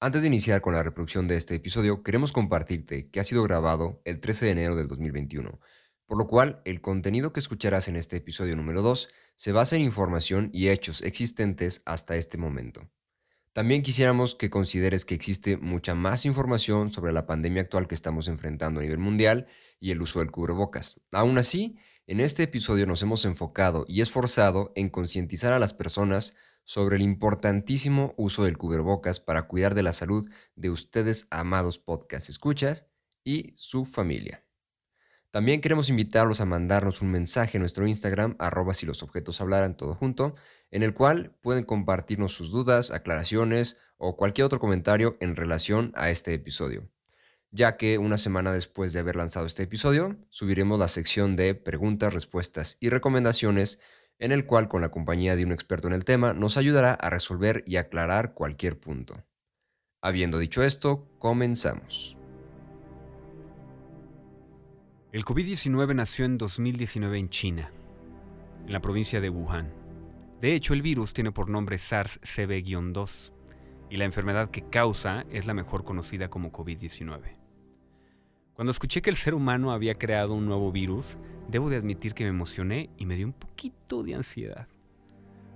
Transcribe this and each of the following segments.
Antes de iniciar con la reproducción de este episodio, queremos compartirte que ha sido grabado el 13 de enero del 2021, por lo cual el contenido que escucharás en este episodio número 2 se basa en información y hechos existentes hasta este momento. También quisiéramos que consideres que existe mucha más información sobre la pandemia actual que estamos enfrentando a nivel mundial y el uso del cubrebocas. Aún así, en este episodio nos hemos enfocado y esforzado en concientizar a las personas sobre el importantísimo uso del cubrebocas para cuidar de la salud de ustedes, amados podcast escuchas, y su familia. También queremos invitarlos a mandarnos un mensaje en nuestro Instagram, arroba si los objetos hablaran todo junto, en el cual pueden compartirnos sus dudas, aclaraciones o cualquier otro comentario en relación a este episodio. Ya que una semana después de haber lanzado este episodio, subiremos la sección de preguntas, respuestas y recomendaciones en el cual con la compañía de un experto en el tema nos ayudará a resolver y aclarar cualquier punto. Habiendo dicho esto, comenzamos. El COVID-19 nació en 2019 en China, en la provincia de Wuhan. De hecho, el virus tiene por nombre SARS-CoV-2 y la enfermedad que causa es la mejor conocida como COVID-19. Cuando escuché que el ser humano había creado un nuevo virus, debo de admitir que me emocioné y me dio un poquito de ansiedad.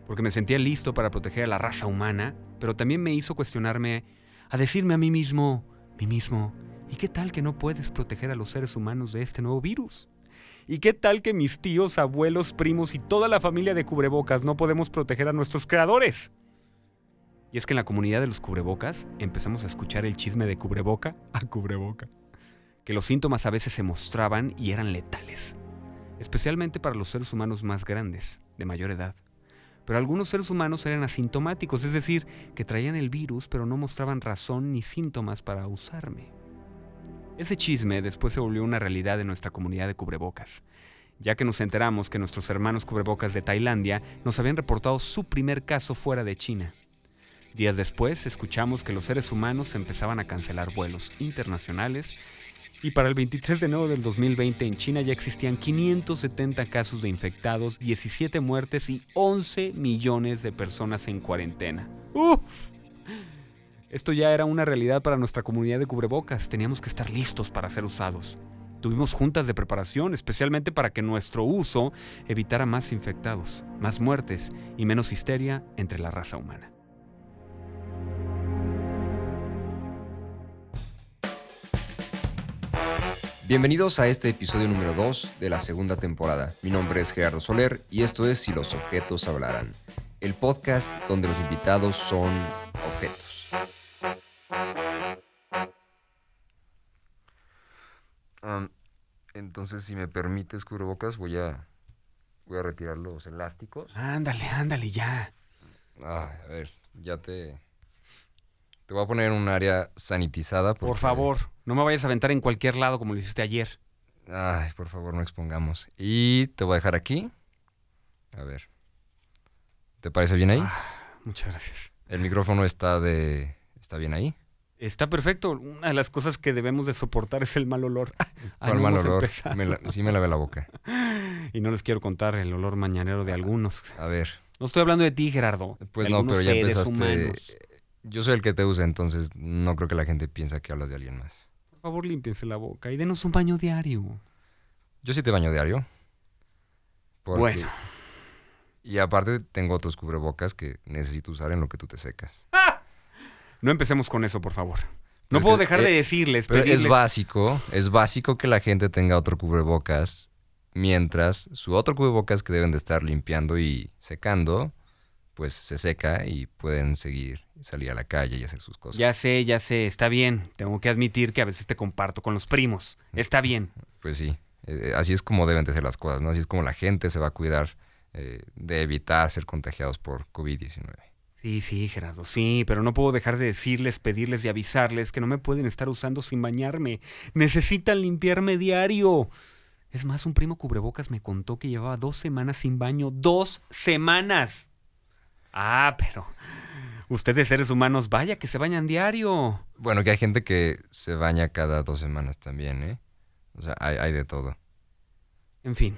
Porque me sentía listo para proteger a la raza humana, pero también me hizo cuestionarme, a decirme a mí mismo, mí mismo, ¿y qué tal que no puedes proteger a los seres humanos de este nuevo virus? ¿Y qué tal que mis tíos, abuelos, primos y toda la familia de cubrebocas no podemos proteger a nuestros creadores? Y es que en la comunidad de los cubrebocas empezamos a escuchar el chisme de cubreboca a cubreboca que los síntomas a veces se mostraban y eran letales, especialmente para los seres humanos más grandes, de mayor edad. Pero algunos seres humanos eran asintomáticos, es decir, que traían el virus pero no mostraban razón ni síntomas para usarme. Ese chisme después se volvió una realidad en nuestra comunidad de cubrebocas, ya que nos enteramos que nuestros hermanos cubrebocas de Tailandia nos habían reportado su primer caso fuera de China. Días después escuchamos que los seres humanos empezaban a cancelar vuelos internacionales y para el 23 de enero del 2020 en China ya existían 570 casos de infectados, 17 muertes y 11 millones de personas en cuarentena. ¡Uf! Esto ya era una realidad para nuestra comunidad de cubrebocas. Teníamos que estar listos para ser usados. Tuvimos juntas de preparación, especialmente para que nuestro uso evitara más infectados, más muertes y menos histeria entre la raza humana. Bienvenidos a este episodio número 2 de la segunda temporada. Mi nombre es Gerardo Soler y esto es Si los objetos hablaran, el podcast donde los invitados son objetos. entonces, si me permites, cubrebocas, voy a, voy a retirar los elásticos. Ándale, ándale, ya. a ver, ya te, te voy a poner en un área sanitizada. Por favor, no me vayas a aventar en cualquier lado como lo hiciste ayer. Ay, por favor, no expongamos. Y te voy a dejar aquí. A ver. ¿Te parece bien ahí? Ah, muchas gracias. El micrófono está de. ¿Está bien ahí? Está perfecto. Una de las cosas que debemos de soportar es el mal olor. ¿Cuál mal olor? sí me lavé la boca. Y no les quiero contar el olor mañanero de algunos. A ver. No estoy hablando de ti, Gerardo. Pues no, pero ya empezaste. Yo soy el que te usa, entonces no creo que la gente piensa que hablas de alguien más. Por favor, límpiense la boca y denos un baño diario. Yo sí te baño diario. Bueno. Y aparte tengo otros cubrebocas que necesito usar en lo que tú te secas. ¡Ah! No empecemos con eso, por favor. No puedo dejar de decirles, pero es básico, es básico que la gente tenga otro cubrebocas mientras su otro cubrebocas que deben de estar limpiando y secando pues se seca y pueden seguir, salir a la calle y hacer sus cosas. Ya sé, ya sé, está bien. Tengo que admitir que a veces te comparto con los primos. Está bien. Pues sí, eh, así es como deben de ser las cosas, ¿no? Así es como la gente se va a cuidar eh, de evitar ser contagiados por COVID-19. Sí, sí, Gerardo, sí, pero no puedo dejar de decirles, pedirles y avisarles que no me pueden estar usando sin bañarme. Necesitan limpiarme diario. Es más, un primo cubrebocas me contó que llevaba dos semanas sin baño. ¡Dos semanas! Ah, pero ustedes seres humanos, vaya que se bañan diario. Bueno, que hay gente que se baña cada dos semanas también, ¿eh? O sea, hay, de todo. En fin,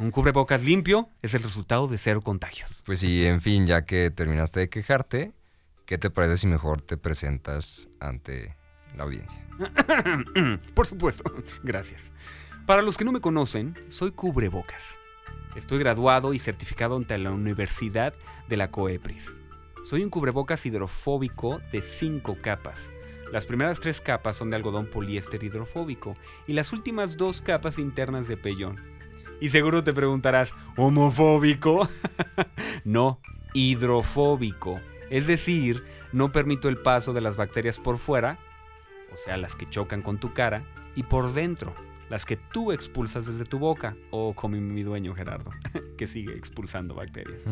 un cubrebocas limpio es el resultado de cero contagios. Pues sí, en fin, ya que terminaste de quejarte, ¿qué te parece si mejor te presentas ante la audiencia? Por supuesto, gracias. Para los que no me conocen, soy cubrebocas. Estoy graduado y certificado ante la Universidad de la COEPRIS. Soy un cubrebocas hidrofóbico de 5 capas. Las primeras tres capas son de algodón poliéster hidrofóbico y las últimas dos capas internas de pellón. Y seguro te preguntarás, ¿homofóbico? no, hidrofóbico. Es decir, no permito el paso de las bacterias por fuera, o sea, las que chocan con tu cara, y por dentro, las que tú expulsas desde tu boca, o como mi dueño Gerardo, que sigue expulsando bacterias.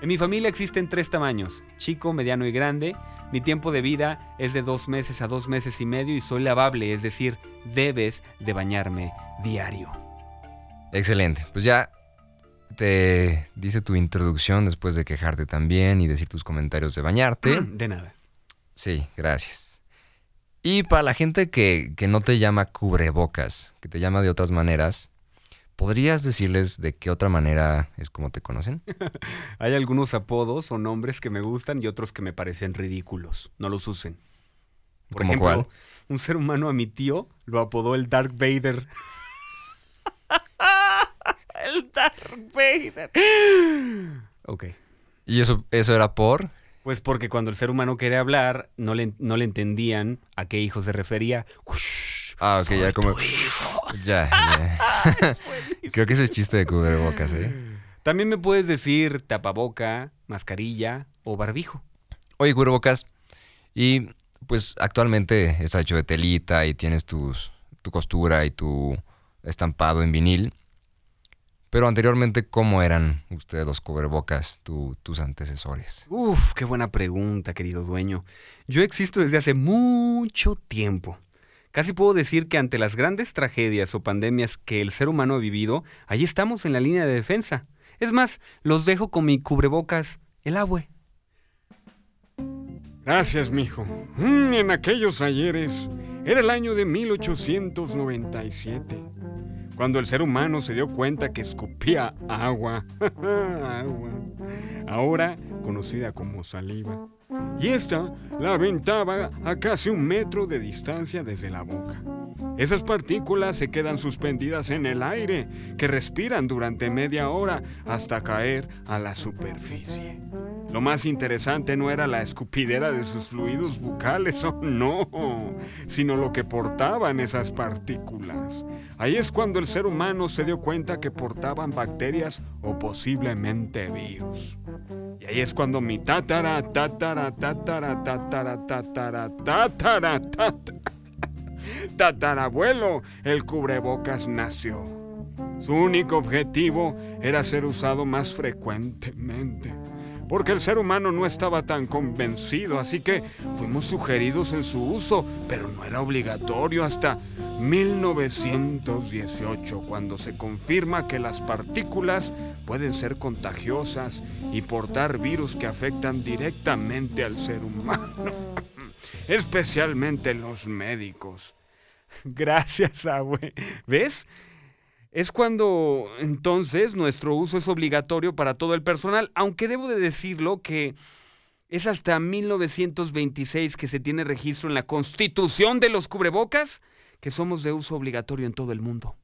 En mi familia existen tres tamaños, chico, mediano y grande. Mi tiempo de vida es de dos meses a dos meses y medio y soy lavable, es decir, debes de bañarme diario. Excelente, pues ya te dice tu introducción después de quejarte también y decir tus comentarios de bañarte. De nada. Sí, gracias. Y para la gente que, no te llama cubrebocas, que te llama de otras maneras, ¿podrías decirles de qué otra manera es como te conocen? Hay algunos apodos o nombres que me gustan y otros que me parecen ridículos. No los usen. Por ¿Cómo cuál? un ser humano a mi tío lo apodó el Dark Vader. el Dark Vader. Ok. ¿Y eso, eso era por? Pues porque cuando el ser humano quiere hablar, no le, no le entendían a qué hijo se refería. ah, ok, ya como. Ya, ya. Creo que ese es chiste de cubrebocas, ¿eh? También me puedes decir tapaboca, mascarilla o barbijo. Oye, cubrebocas. Y pues actualmente está hecho de telita y tienes tus, tu costura y tu estampado en vinil. Pero anteriormente, ¿cómo eran ustedes los cubrebocas, tus antecesores? Uf, qué buena pregunta, querido dueño. Yo existo desde hace mucho tiempo. Casi puedo decir que ante las grandes tragedias o pandemias que el ser humano ha vivido, ahí estamos en la línea de defensa. Es más, los dejo con mi cubrebocas, el agua. Gracias, mijo. Mm, en aquellos ayeres, era el año de 1897 cuando el ser humano se dio cuenta que escupía agua, agua, ahora conocida como saliva, y esta la aventaba a casi un metro de distancia desde la boca. Esas partículas se quedan suspendidas en el aire, que respiran durante media hora hasta caer a la superficie. Lo más interesante no era la escupidera de sus fluidos bucales, oh no, sino lo que portaban esas partículas. Ahí es cuando el ser humano se dio cuenta que portaban bacterias o posiblemente virus. Y ahí es cuando mi tatara, tatara, tatara, tatara, tatara, tatara, tatara, tatarabuelo, el cubrebocas nació. Su único objetivo era ser usado más frecuentemente porque el ser humano no estaba tan convencido, así que fuimos sugeridos en su uso, pero no era obligatorio hasta 1918, cuando se confirma que las partículas pueden ser contagiosas y portar virus que afectan directamente al ser humano, especialmente los médicos. Gracias, abue. ¿Ves? Es cuando entonces nuestro uso es obligatorio para todo el personal, aunque debo de decirlo que es hasta 1926 que se tiene registro en la Constitución de los cubrebocas que somos de uso obligatorio en todo el mundo.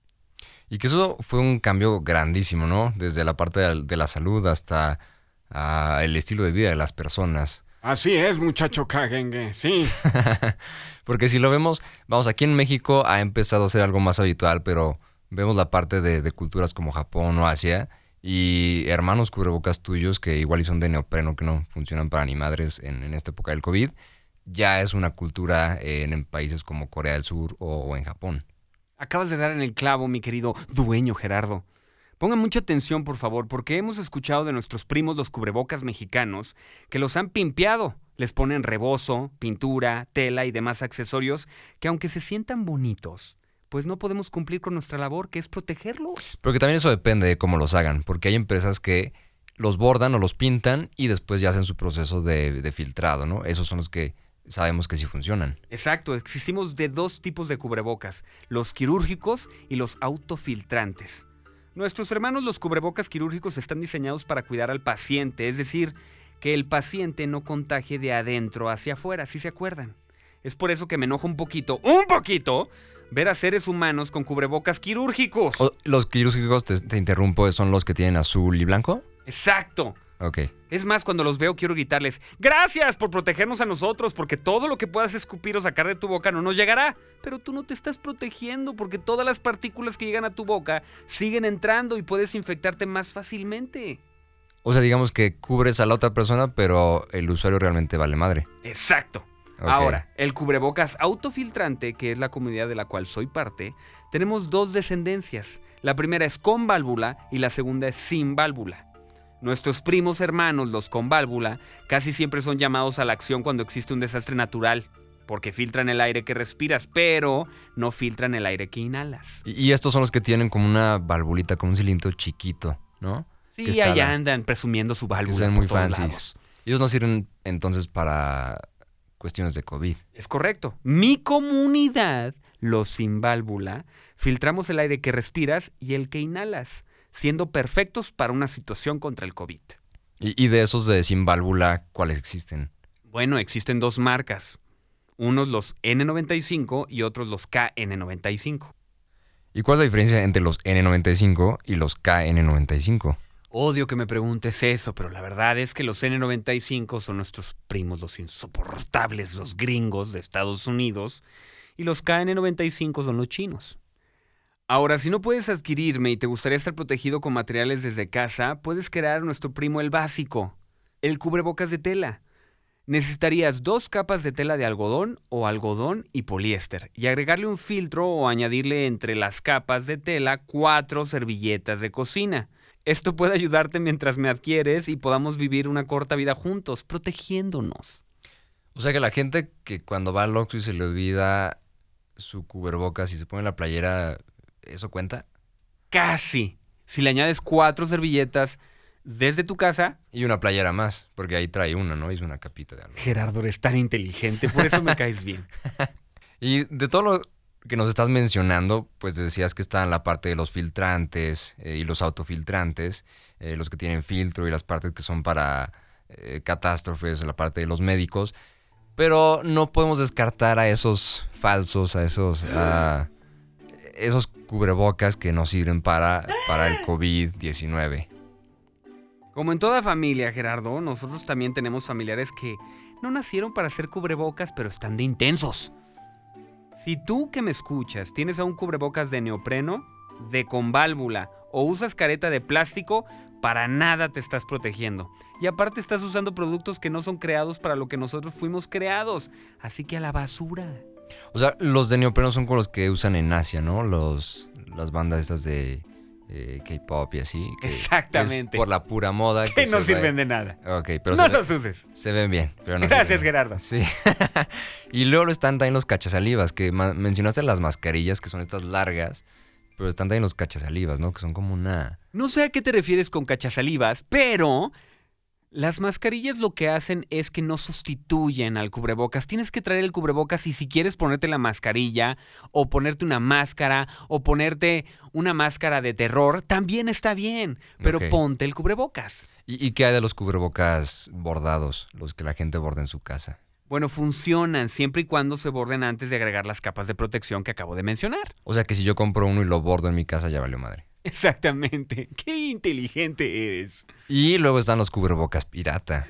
Y que eso fue un cambio grandísimo, ¿no? Desde la parte de la salud hasta ah, el estilo de vida de las personas. Así es, muchacho Kagengue, sí. Porque si lo vemos, vamos, aquí en México ha empezado a ser algo más habitual, pero vemos la parte de, culturas como Japón o Asia y hermanos cubrebocas tuyos que igual y son de neopreno que no funcionan para ni madres en, esta época del COVID, ya es una cultura en, países como Corea del Sur o, en Japón. Acabas de dar en el clavo, mi querido dueño Gerardo. Pongan mucha atención, por favor, porque hemos escuchado de nuestros primos los cubrebocas mexicanos que los han pimpeado. Les ponen rebozo, pintura, tela y demás accesorios que aunque se sientan bonitos, pues no podemos cumplir con nuestra labor, que es protegerlos. Pero que también eso depende de cómo los hagan, porque hay empresas que los bordan o los pintan y después ya hacen su proceso de, filtrado, ¿no? Esos son los que sabemos que sí funcionan. Exacto, existimos de dos tipos de cubrebocas, los quirúrgicos y los autofiltrantes. Nuestros hermanos los cubrebocas quirúrgicos están diseñados para cuidar al paciente, es decir, que el paciente no contagie de adentro hacia afuera, si se acuerdan. Es por eso que me enoja un poquito, un poquito, ver a seres humanos con cubrebocas quirúrgicos. O- los quirúrgicos, te, te interrumpo, son los que tienen azul y blanco. Exacto. Ok. Es más, cuando los veo quiero gritarles, gracias por protegernos a nosotros, porque todo lo que puedas escupir o sacar de tu boca no nos llegará. Pero tú no te estás protegiendo, porque todas las partículas que llegan a tu boca siguen entrando y puedes infectarte más fácilmente. O sea, digamos que cubres a la otra persona, pero el usuario realmente vale madre. Exacto. Ahora, el cubrebocas autofiltrante, que es la comunidad de la cual soy parte, tenemos dos descendencias. La primera es con válvula y la segunda es sin válvula. Nuestros primos hermanos, los con válvula, casi siempre son llamados a la acción cuando existe un desastre natural, porque filtran el aire que respiras, pero no filtran el aire que inhalas. Y, estos son los que tienen como una valvulita, como un cilindro chiquito, ¿no? Sí, Que allá la- andan presumiendo su Que válvula. sean por muy todos fancies. lados. Ellos no sirven entonces para cuestiones de COVID. Es correcto. Mi comunidad, los sin válvula, filtramos el aire que respiras y el que inhalas, siendo perfectos para una situación contra el COVID. Y, y de esos de sin válvula, ¿cuáles existen? Bueno, existen dos marcas. Unos los N95 y otros los KN95. ¿Y cuál es la diferencia entre los N95 y los KN95? Odio que me preguntes eso, pero la verdad es que los N95 son nuestros primos, los insoportables, los gringos de Estados Unidos, y los KN95 son los chinos. Ahora, si no puedes adquirirme y te gustaría estar protegido con materiales desde casa, puedes crear nuestro primo el básico, el cubrebocas de tela. Necesitarías dos capas de tela de algodón o algodón y poliéster y agregarle un filtro o añadirle entre las capas de tela cuatro servilletas de cocina. Esto puede ayudarte mientras me adquieres y podamos vivir una corta vida juntos, protegiéndonos. O sea que la gente que cuando va al Oxxo y se le olvida su cubrebocas y se pone la playera, ¿eso cuenta? Casi. Si le añades cuatro servilletas desde tu casa, Y una playera más, porque ahí trae una, ¿no? Es una capita de algo. Gerardo, eres tan inteligente, por eso me caes bien. Y de todo lo que nos estás mencionando, pues decías que está en la parte de los filtrantes eh, y los autofiltrantes, eh, los que tienen filtro y las partes que son para eh, catástrofes, la parte de los médicos. Pero no podemos descartar a esos falsos, a esos, a esos cubrebocas que no sirven para, para el COVID-19. Como en toda familia, Gerardo, nosotros también tenemos familiares que no nacieron para hacer cubrebocas, pero están de intensos. Si tú que me escuchas tienes a un cubrebocas de neopreno, de con válvula o usas careta de plástico, para nada te estás protegiendo. Y aparte estás usando productos que no son creados para lo que nosotros fuimos creados. Así que a la basura. O sea, los de neopreno son con los que usan en Asia, ¿no? Los, las bandas estas de eh, K-pop y así. que- que es Exactamente. por la pura moda. Que no sirven de nada. Ok, pero no los uses. se ven bien. Pero no Gracias. Gerardo. Sí. y luego están también los cachasalivas, que mencionaste las mascarillas, que son estas largas, pero están también los cachasalivas, ¿no? Que son como una... No sé a qué te refieres con cachasalivas, pero las mascarillas lo que hacen es que no sustituyen al cubrebocas. Tienes que traer el cubrebocas y si quieres ponerte la mascarilla o ponerte una máscara o ponerte una máscara de terror, también está bien, pero ponte el cubrebocas. ¿Y, y qué hay de los cubrebocas bordados, los que la gente borda en su casa? Bueno, funcionan siempre y cuando se borden antes de agregar las capas de protección que acabo de mencionar. O sea que si yo compro uno y lo bordo en mi casa, ya valió madre. Exactamente. Qué inteligente eres. Y luego están los cubrebocas pirata.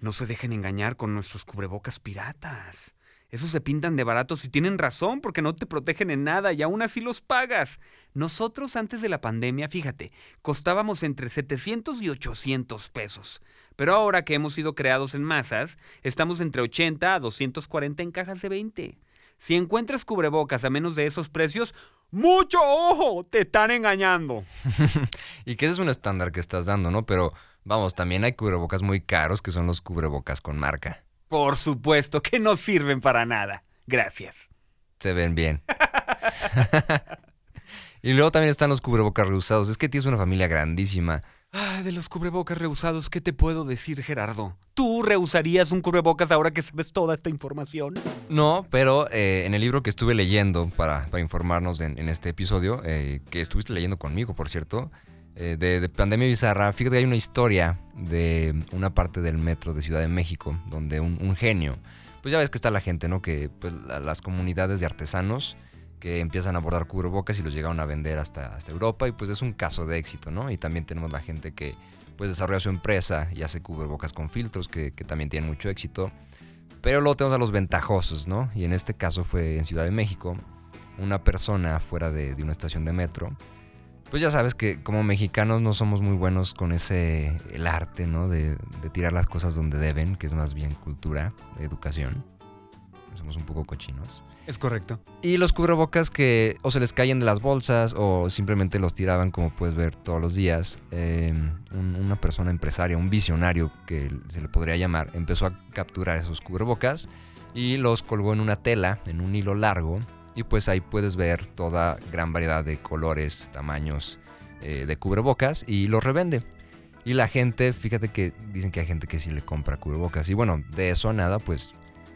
No se dejen engañar con nuestros cubrebocas piratas. Esos se pintan de baratos y tienen razón porque no te protegen en nada y aún así los pagas. Nosotros antes de la pandemia, fíjate, costábamos entre 700 y 800 pesos. Pero ahora que hemos sido creados en masas, estamos entre 80 a 240 en cajas de 20. Si encuentras cubrebocas a menos de esos precios, ¡mucho ojo! Te están engañando. Y que ese es un estándar que estás dando, ¿no? Pero vamos, también hay cubrebocas muy caros que son los cubrebocas con marca. Por supuesto que no sirven para nada. Gracias. Se ven bien. y luego también están los cubrebocas reusados. Es que tienes una familia grandísima. Ah, de los cubrebocas rehusados, ¿qué te puedo decir, Gerardo? ¿Tú rehusarías un cubrebocas ahora que sabes toda esta información? No, pero eh, en el libro que estuve leyendo para, para informarnos en, este episodio, eh, que estuviste leyendo conmigo, por cierto, eh, de, de pandemia bizarra, fíjate que hay una historia de una parte del metro de Ciudad de México, donde un, un genio, pues ya ves que está la gente, ¿no? Que pues, la- las comunidades de artesanos que empiezan a bordar cubrebocas y los llegaron a vender hasta, hasta Europa y pues es un caso de éxito, ¿no? Y también tenemos la gente que pues desarrolla su empresa y hace cubrebocas con filtros que, también tienen mucho éxito. Pero luego tenemos a los ventajosos, ¿no? Y en este caso fue en Ciudad de México, una persona fuera de, de una estación de metro. Pues ya sabes que como mexicanos no somos muy buenos con ese, el arte, ¿no? De, de tirar las cosas donde deben, que es más bien cultura, educación. Somos un poco cochinos. Es correcto. Y los cubrebocas que o se les caen de las bolsas o simplemente los tiraban como puedes ver todos los días. Un- una persona empresaria, un visionario que se le podría llamar, empezó a capturar esos cubrebocas y los colgó en una tela, en un hilo largo. Y pues ahí puedes ver toda gran variedad de colores, tamaños eh, de cubrebocas y los revende. Y la gente, fíjate que dicen que hay gente que sí le compra cubrebocas. Y bueno, de eso nada, pues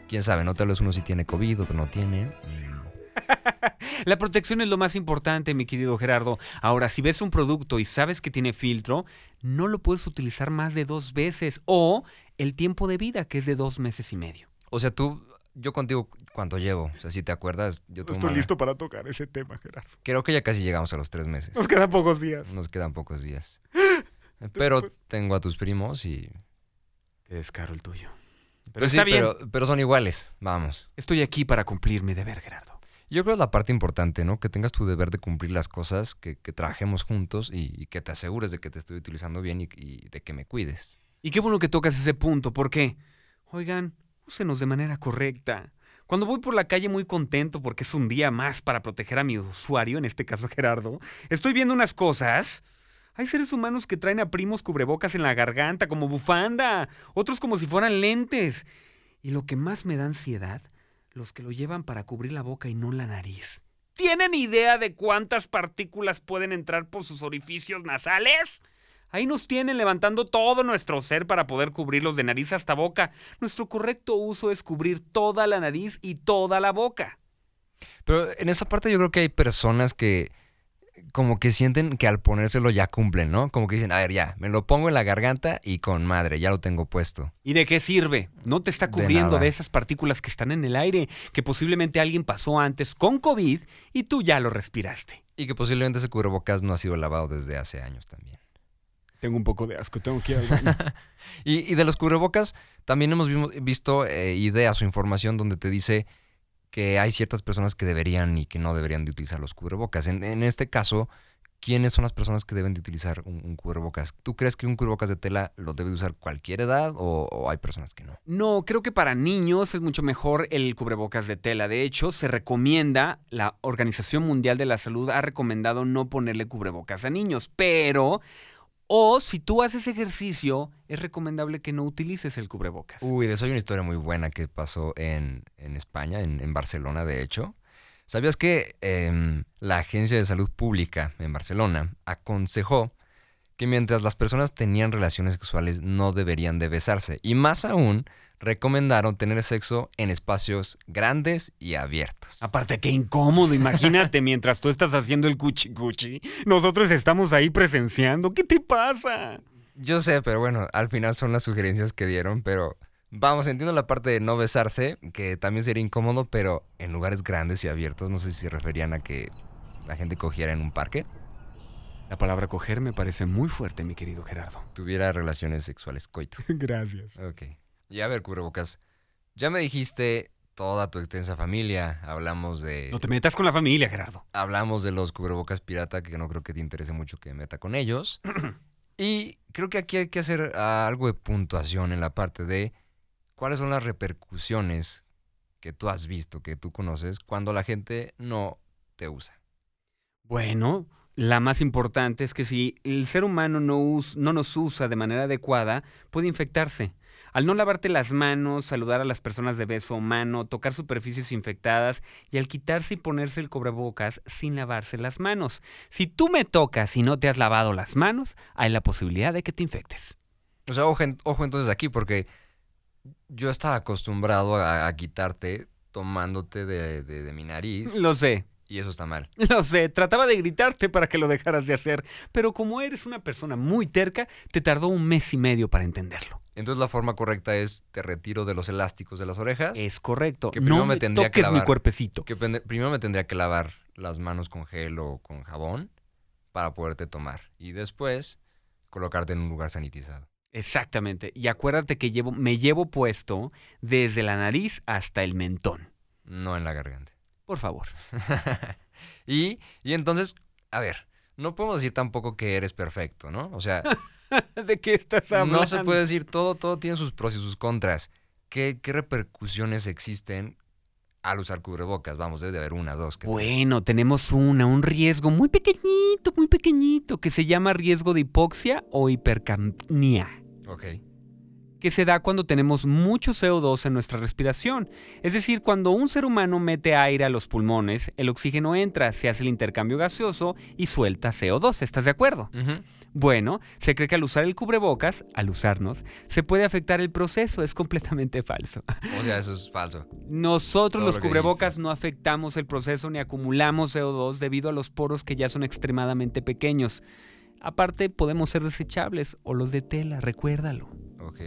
quién sabe, ¿no? Tal vez uno sí tiene COVID, otro no tiene. Mm, La protección es lo más importante, mi querido Gerardo. Ahora, si ves un producto y sabes que tiene filtro, no lo puedes utilizar más de dos veces o el tiempo de vida, que es de dos meses y medio. O sea, tú, yo contigo, ¿cuánto llevo? O sea, si te acuerdas, yo tomo- para tocar ese tema, Gerardo. Creo que ya casi llegamos a los tres meses. quedan pocos días. Nos quedan pocos días. Pero Después. tengo a tus primos y... Qué descaro el tuyo. Pero sí, bien. Pero, pero son iguales, vamos. Estoy aquí para cumplir mi deber, Gerardo. Yo creo que es la parte importante, ¿no? Que tengas tu deber de cumplir las cosas, que, que trabajemos juntos y, y que te asegures de que te estoy utilizando bien y, y de que me cuides. Y qué bueno que tocas ese punto, porque, oigan, úsenos de manera correcta. Cuando voy por la calle muy contento porque es un día más para proteger a mi usuario, en este caso Gerardo, estoy viendo unas cosas. Hay seres humanos que traen a primos cubrebocas en la garganta como bufanda, otros como si fueran lentes. Y lo que más me da ansiedad, los que lo llevan para cubrir la boca y no la nariz. ¿Tienen idea de cuántas partículas pueden entrar por sus orificios nasales? Ahí nos tienen levantando todo nuestro ser para poder cubrirlos de nariz hasta boca. Nuestro correcto uso es cubrir toda la nariz y toda la boca. Pero en esa parte yo creo que hay personas que como que sienten que al ponérselo ya cumplen, ¿no? Como que dicen, a ver, ya, me lo pongo en la garganta y con madre, ya lo tengo puesto. ¿Y de qué sirve? No te está cubriendo de, esas partículas que están en el aire, que posiblemente alguien pasó antes con COVID y tú ya lo respiraste. Y que posiblemente ese cubrebocas no ha sido lavado desde hace años también. Tengo un poco de asco, tengo que ir al. Y, y de los cubrebocas, también hemos visto eh, ideas o información donde te dice que hay ciertas personas que deberían y que no deberían de utilizar los cubrebocas. En, este caso, ¿quiénes son las personas que deben de utilizar un, cubrebocas? ¿Tú crees que un cubrebocas de tela lo debe de usar cualquier edad o hay personas que no? No, creo que para niños es mucho mejor el cubrebocas de tela. De hecho, se recomienda, la Organización Mundial de la Salud ha recomendado no ponerle cubrebocas a niños, pero... O si tú haces ejercicio, es recomendable que no utilices el cubrebocas. Uy, de eso hay una historia muy buena que pasó en, en España, en, en Barcelona, de hecho. ¿Sabías que em, la Agencia de Salud Pública en Barcelona aconsejó que mientras las personas tenían relaciones sexuales no deberían de besarse? Y más aún, recomendaron tener sexo en espacios grandes y abiertos. Aparte, qué incómodo, imagínate, mientras tú estás haciendo el cuchi cuchi, nosotros estamos ahí presenciando. ¿Qué te pasa? Yo sé, pero bueno, al final son las sugerencias que dieron, pero vamos, entiendo la parte de no besarse, que también sería incómodo, pero en lugares grandes y abiertos, no sé si se referían a que la gente cogiera en un parque, La palabra coger me parece muy fuerte, mi querido Gerardo. tuviera relaciones sexuales coito. Gracias. Ok. Y a ver, cubrebocas, ya me dijiste toda tu extensa familia, hablamos de... No te metas con la familia, Gerardo. hablamos de los cubrebocas pirata, que no creo que te interese mucho que me meta con ellos. y creo que aquí hay que hacer algo de puntuación en la parte de cuáles son las repercusiones que tú has visto, que tú conoces, cuando la gente no te usa. Bueno, la más importante es que si el ser humano no, us- no nos usa de manera adecuada, puede infectarse. Al no lavarte las manos, saludar a las personas de beso o mano, tocar superficies infectadas y al quitarse y ponerse el cubrebocas sin lavarse las manos. Si tú me tocas y no te has lavado las manos, hay la posibilidad de que te infectes. O sea, ojo, en- ojo entonces aquí, porque yo estaba acostumbrado a, a quitarte tomándote de, de- de mi nariz. Lo sé. Y eso está mal. Lo sé, trataba de gritarte para que lo dejaras de hacer, pero como eres una persona muy terca, te tardó un mes y medio para entenderlo. Entonces la forma correcta es te retiro de los elásticos de las orejas. Es correcto. Que primero no me me, tendría que toques mi lavar. cuerpecito. Que pende- primero me tendría que lavar las manos con gel o con jabón para poderte tomar. Y después colocarte en un lugar sanitizado. Exactamente. Y acuérdate que llevo, me llevo puesto desde la nariz hasta el mentón. No en la garganta. Por favor. y, y entonces, a ver, no podemos decir tampoco que eres perfecto, ¿no? O sea, ¿De qué estás hablando? no se puede decir todo, todo tiene sus pros y sus contras. ¿Qué, qué repercusiones existen al usar cubrebocas? Vamos, debe de haber una, dos. Bueno, tenemos una, un riesgo muy pequeñito, muy pequeñito, que se llama riesgo de hipoxia o hipercapnia. Ok. Que se da cuando tenemos mucho CO2 en nuestra respiración. Es decir, cuando un ser humano mete aire a los pulmones, el oxígeno entra, se hace el intercambio gaseoso y suelta CO2. ¿Estás de acuerdo? Bueno, se cree que al usar el cubrebocas, al usarnos, se puede afectar el proceso. Es completamente falso. O sea, eso es falso. Nosotros Todo los lo cubrebocas dijiste. no afectamos el proceso ni acumulamos CO2 debido a los poros que ya son extremadamente pequeños. Aparte, podemos ser desechables o los de tela, recuérdalo. Ok.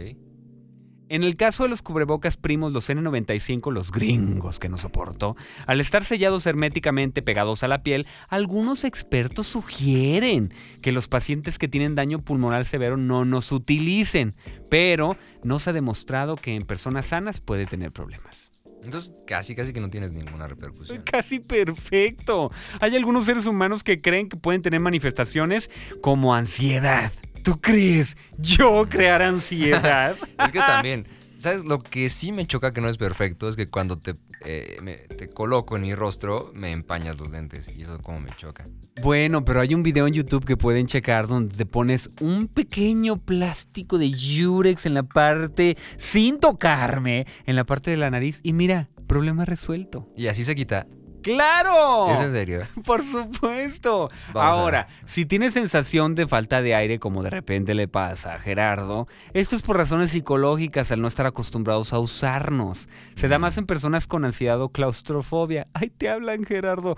En el caso de los cubrebocas primos, los N95, los gringos que no soporto, al estar sellados herméticamente pegados a la piel, algunos expertos sugieren que los pacientes que tienen daño pulmonar severo no nos utilicen, pero no se ha demostrado que en personas sanas puede tener problemas. Entonces, casi, casi que no tienes ninguna repercusión. Casi perfecto. Hay algunos seres humanos que creen que pueden tener manifestaciones como ansiedad. ¿Tú crees yo crear ansiedad? Es que también, ¿sabes? Lo que sí me choca que no es perfecto es que cuando te, eh, me- te coloco en mi rostro, me empañas los lentes. Y eso como me choca. Bueno, pero hay un video en YouTube que pueden checar donde te pones un pequeño plástico de Yurex en la parte, sin tocarme, en la parte de la nariz. Y mira, problema resuelto. Y así se quita. ¡Claro! ¿Es en serio? Por supuesto. Vamos Ahora, si tienes sensación de falta de aire como de repente le pasa a Gerardo, esto es por razones psicológicas al no estar acostumbrados a usarnos. Se da Mm. más en personas con ansiedad o claustrofobia. Ay, te hablan Gerardo.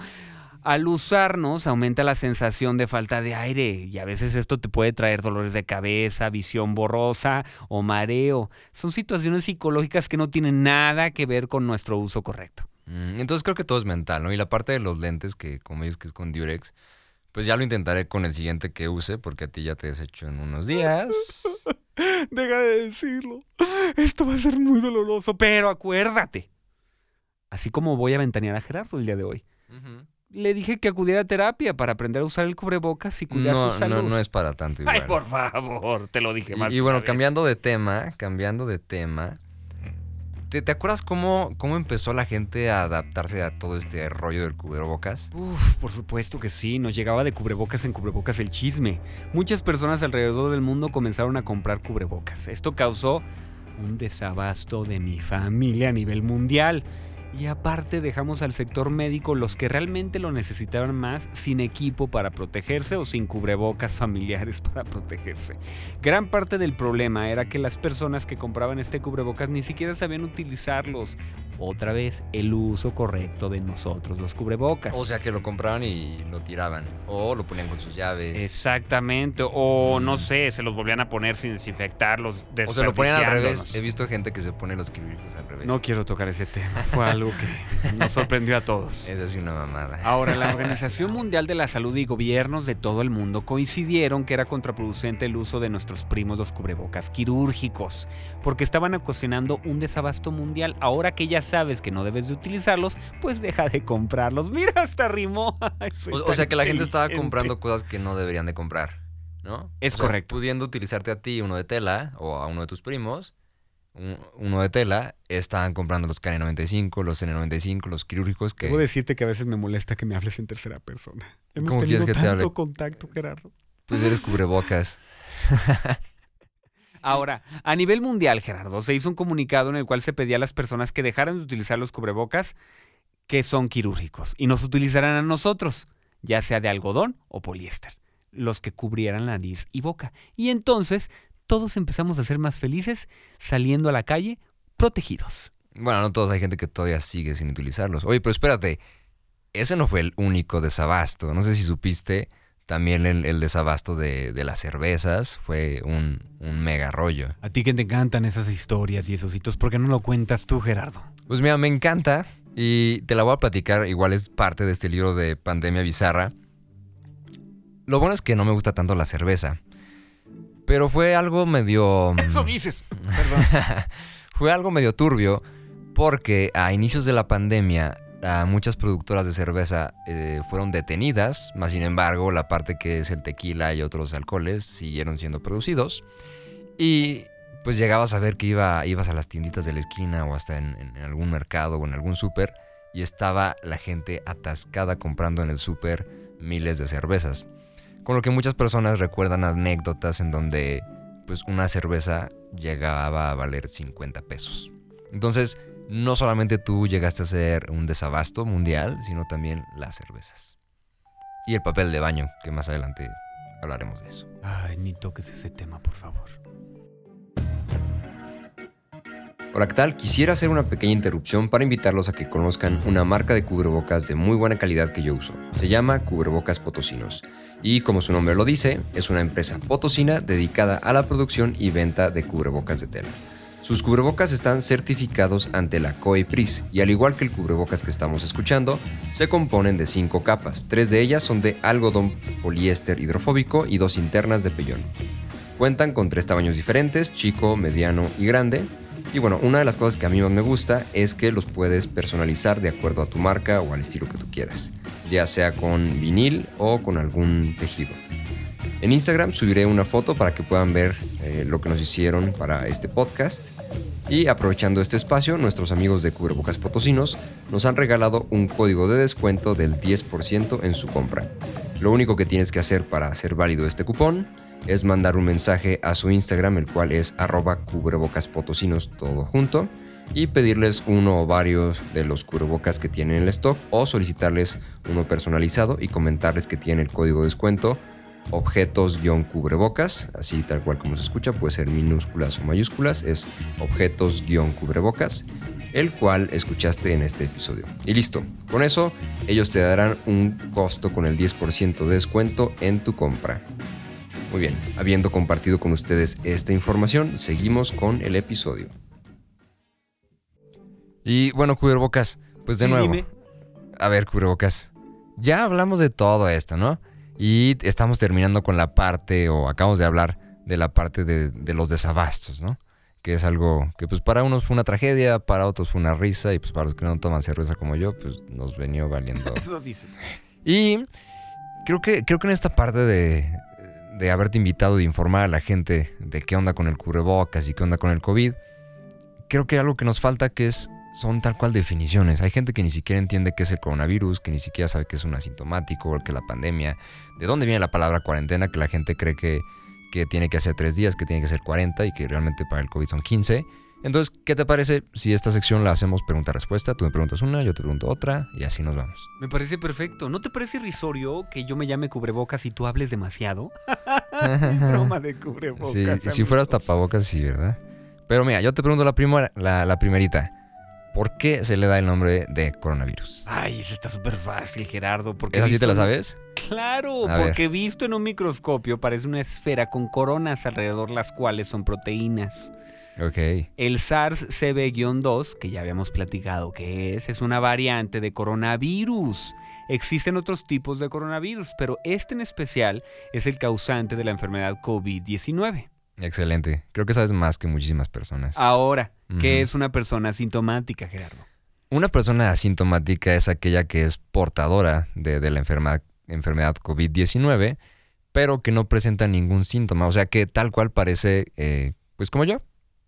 Al usarnos aumenta la sensación de falta de aire y a veces esto te puede traer dolores de cabeza, visión borrosa o mareo. Son situaciones psicológicas que no tienen nada que ver con nuestro uso correcto. Mm, Entonces creo que todo es mental, ¿no? Y la parte de los lentes, que como dices que es con Durex, pues ya lo intentaré con el siguiente que use, porque a ti ya te desecho en unos días. Deja de decirlo. Esto va a ser muy doloroso, pero acuérdate. Así como voy a ventanear a Gerardo el día de hoy. Le dije que acudiera a terapia para aprender a usar el cubrebocas y cuidar No, su salud. no, no es para tanto igual. Ay, por favor, te lo dije. Y, y bueno, cambiando de tema, cambiando de tema, ¿te, acuerdas cómo, cómo empezó la gente a adaptarse a todo este rollo del cubrebocas? Uf, por supuesto que sí, nos llegaba de cubrebocas en cubrebocas el chisme. Muchas personas alrededor del mundo comenzaron a comprar cubrebocas. Esto causó un desabasto de mi familia a nivel mundial. Y aparte dejamos al sector médico los que realmente lo necesitaban más sin equipo para protegerse o sin cubrebocas familiares para protegerse. Gran parte del problema era que las personas que compraban este cubrebocas ni siquiera sabían utilizarlos. Otra vez, el uso correcto de nosotros, los cubrebocas. O sea, que lo compraban y lo tiraban. O lo ponían con sus llaves. Exactamente, o no sé, se los volvían a poner sin desinfectarlos, o se lo ponían al revés. He visto gente que se pone los quirúrgicos al revés. No quiero tocar ese tema, fue algo que nos sorprendió a todos. Es así una mamada. Ahora, la Organización Mundial de la Salud y gobiernos de todo el mundo coincidieron que era contraproducente el uso de nuestros primos los cubrebocas quirúrgicos, porque estaban ocasionando un desabasto mundial. Ahora que ya sabes que no debes de utilizarlos, pues deja de comprarlos. Mira, hasta rimó. O, sea, que la gente estaba comprando cosas que no deberían de comprar, ¿no? Es O sea, correcto. Pudiendo utilizarte a ti uno de tela o a uno de tus primos, uno de tela, estaban comprando los KN95, los N95, los quirúrgicos que... Debo decirte que a veces me molesta que me hables en tercera persona. Hemos ¿Cómo tenido quieres que te tanto hable? contacto, Gerardo. Pues eres cubrebocas. Ahora, a nivel mundial, Gerardo, se hizo un comunicado en el cual se pedía a las personas que dejaran de utilizar los cubrebocas que son quirúrgicos y nos utilizaran a nosotros, ya sea de algodón o poliéster, los que cubrieran nariz y boca. Y entonces todos empezamos a ser más felices saliendo a la calle protegidos. Bueno, no todos, hay gente que todavía sigue sin utilizarlos. Oye, pero espérate. ese no fue el único desabasto. No sé si supiste, también el, desabasto de, las cervezas fue un, mega rollo. A ti que te encantan esas historias y esos hitos, ¿por qué no lo cuentas tú, Gerardo? Pues mira, me encanta y te la voy a platicar. Igual es parte de este libro de Pandemia Bizarra. Lo bueno es que no me gusta tanto la cerveza. Pero fue algo medio... Mm, Eso dices. Perdón. fue algo medio turbio porque a inicios de la pandemia muchas productoras de cerveza eh, fueron detenidas, más sin embargo la parte que es el tequila y otros alcoholes siguieron siendo producidos. Y pues llegabas a ver que iba, ibas a las tienditas de la esquina o hasta en, en algún mercado o en algún súper y estaba la gente atascada comprando en el súper miles de cervezas. Con lo que muchas personas recuerdan anécdotas en donde pues una cerveza llegaba a valer 50 pesos. Entonces, no solamente tú llegaste a ser un desabasto mundial, sino también las cervezas. Y el papel de baño, que más adelante hablaremos de eso. Ay, ni toques ese tema, por favor. Hola, ¿qué tal? Quisiera hacer una pequeña interrupción para invitarlos a que conozcan una marca de cubrebocas de muy buena calidad que yo uso. Se llama Cubrebocas Potosinos. Y como su nombre lo dice, es una empresa potosina dedicada a la producción y venta de cubrebocas de tela. Sus cubrebocas están certificados ante la COEPRIS y al igual que el cubrebocas que estamos escuchando, se componen de cinco capas. Tres de ellas son de algodón poliéster hidrofóbico y dos internas de pellón. Cuentan con tres tamaños diferentes, chico, mediano y grande. Y bueno, una de las cosas que a mí más me gusta es que los puedes personalizar de acuerdo a tu marca o al estilo que tú quieras, ya sea con vinil o con algún tejido. En Instagram subiré una foto para que puedan ver eh, lo que nos hicieron para este podcast. Y aprovechando este espacio, nuestros amigos de Cubrebocas Potosinos nos han regalado un código de descuento del 10% en su compra. Lo único que tienes que hacer para hacer válido este cupón es mandar un mensaje a su Instagram, el cual es arroba todo junto, y pedirles uno o varios de los cubrebocas que tienen en el stock o solicitarles uno personalizado y comentarles que tiene el código de descuento objetos-cubrebocas, así tal cual como se escucha, puede ser minúsculas o mayúsculas, es objetos-cubrebocas, el cual escuchaste en este episodio. Y listo, con eso ellos te darán un costo con el 10% de descuento en tu compra. Muy bien, habiendo compartido con ustedes esta información, seguimos con el episodio. Y bueno, cubrebocas, pues de nuevo. A ver, cubrebocas. Ya hablamos de todo esto, ¿no? Y estamos terminando con la parte, o acabamos de hablar de la parte de, los desabastos, ¿no? Que es algo que pues para unos fue una tragedia, para otros fue una risa, y pues para los que no toman cerveza como yo, pues nos venía valiendo. Eso dices. Y creo que, creo que en esta parte de, de haberte invitado, de informar a la gente de qué onda con el cubrebocas y qué onda con el COVID, creo que algo que nos falta que es son tal cual definiciones. Hay gente que ni siquiera entiende qué es el coronavirus, que ni siquiera sabe qué es un asintomático, qué es la pandemia, de dónde viene la palabra cuarentena, que la gente cree que, que tiene que hacer tres días, que tiene que ser 40 y que realmente para el COVID son 15. Entonces, ¿qué te parece si esta sección la hacemos pregunta-respuesta? Tú me preguntas una, yo te pregunto otra y así nos vamos. Me parece perfecto. ¿No te parece irrisorio que yo me llame cubrebocas y tú hables demasiado? broma de cubrebocas. Sí, si fueras tapabocas, sí, ¿verdad? Pero mira, yo te pregunto la, primera, la, la primerita. ¿Por qué se le da el nombre de coronavirus? Ay, eso está súper fácil, Gerardo. Porque ¿Esa sí te la sabes? Claro, porque visto en un microscopio parece una esfera con coronas alrededor las cuales son proteínas. Ok. El SARS-CoV-2, que ya habíamos platicado que es, es una variante de coronavirus. Existen otros tipos de coronavirus, pero este en especial es el causante de la enfermedad COVID-19. Excelente. Creo que sabes más que muchísimas personas. Ahora, ¿qué es una persona asintomática, Gerardo? Una persona asintomática es aquella que es portadora de, la enfermedad, enfermedad COVID-19, pero que no presenta ningún síntoma. O sea, que tal cual parece, eh, pues como yo,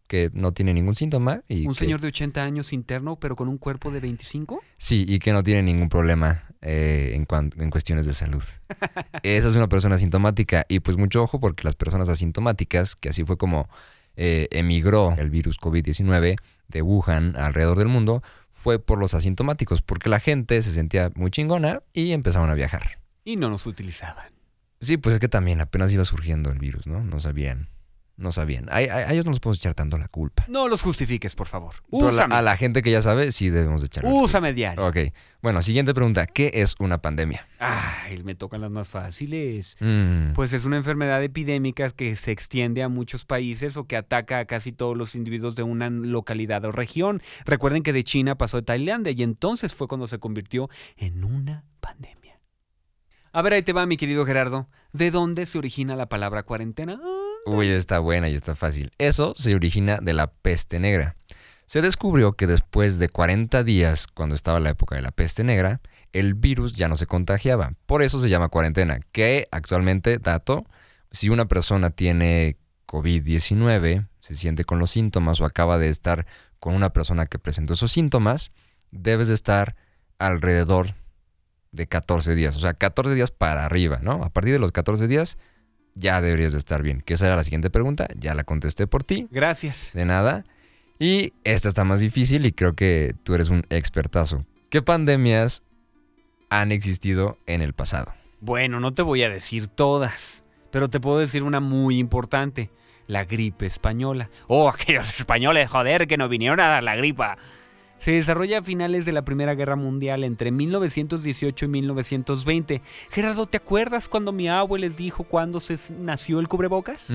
que no tiene ningún síntoma. Y ¿Un señor de 80 años interno, pero con un cuerpo de 25? Sí, y que no tiene ningún problema eh, en, en cuestiones de salud. Esa es una persona asintomática. Y pues mucho ojo porque las personas asintomáticas, que así fue como eh, emigró el virus COVID-19 de Wuhan alrededor del mundo, fue por los asintomáticos, porque la gente se sentía muy chingona y empezaron a viajar. Y no nos utilizaban. Sí, pues es que también apenas iba surgiendo el virus, ¿no? No sabían no sabían. A, a- a ellos no les podemos echar tanto la culpa. No los justifiques, por favor. Pero la- Úsame. a la gente que ya sabe, sí debemos de echarles Úsame diario. Ok. Bueno, siguiente pregunta. ¿Qué es una pandemia? Ay, me tocan las más fáciles. Mm, Pues es una enfermedad epidémica que se extiende a muchos países o que ataca a casi todos los individuos de una localidad o región. Recuerden que de China pasó a Tailandia y entonces fue cuando se convirtió en una pandemia. A ver, ahí te va, mi querido Gerardo. ¿De dónde se origina la palabra cuarentena? Uy, está buena y está fácil. Eso se origina de la peste negra. Se descubrió que después de 40 días, cuando estaba la época de la peste negra, el virus ya no se contagiaba. Por eso se llama cuarentena, que actualmente, dato, si una persona tiene COVID-19, se siente con los síntomas o acaba de estar con una persona que presentó esos síntomas, debes de estar alrededor de 14 días. O sea, 14 días para arriba, ¿no? A partir de los 14 días ya deberías de estar bien. Que esa era la siguiente pregunta, ya la contesté por ti, Gracias. de nada. Y esta está más difícil y creo que tú eres un expertazo. ¿Qué pandemias han existido en el pasado? Bueno, no te voy a decir todas, pero te puedo decir una muy importante. La gripe española. Oh, aquellos españoles, joder, que nos vinieron a dar la gripa. Se desarrolla a finales de la Primera Guerra Mundial entre 1918 y 1920. Gerardo, ¿te acuerdas cuando mi abuelo les dijo cuándo se nació el cubrebocas?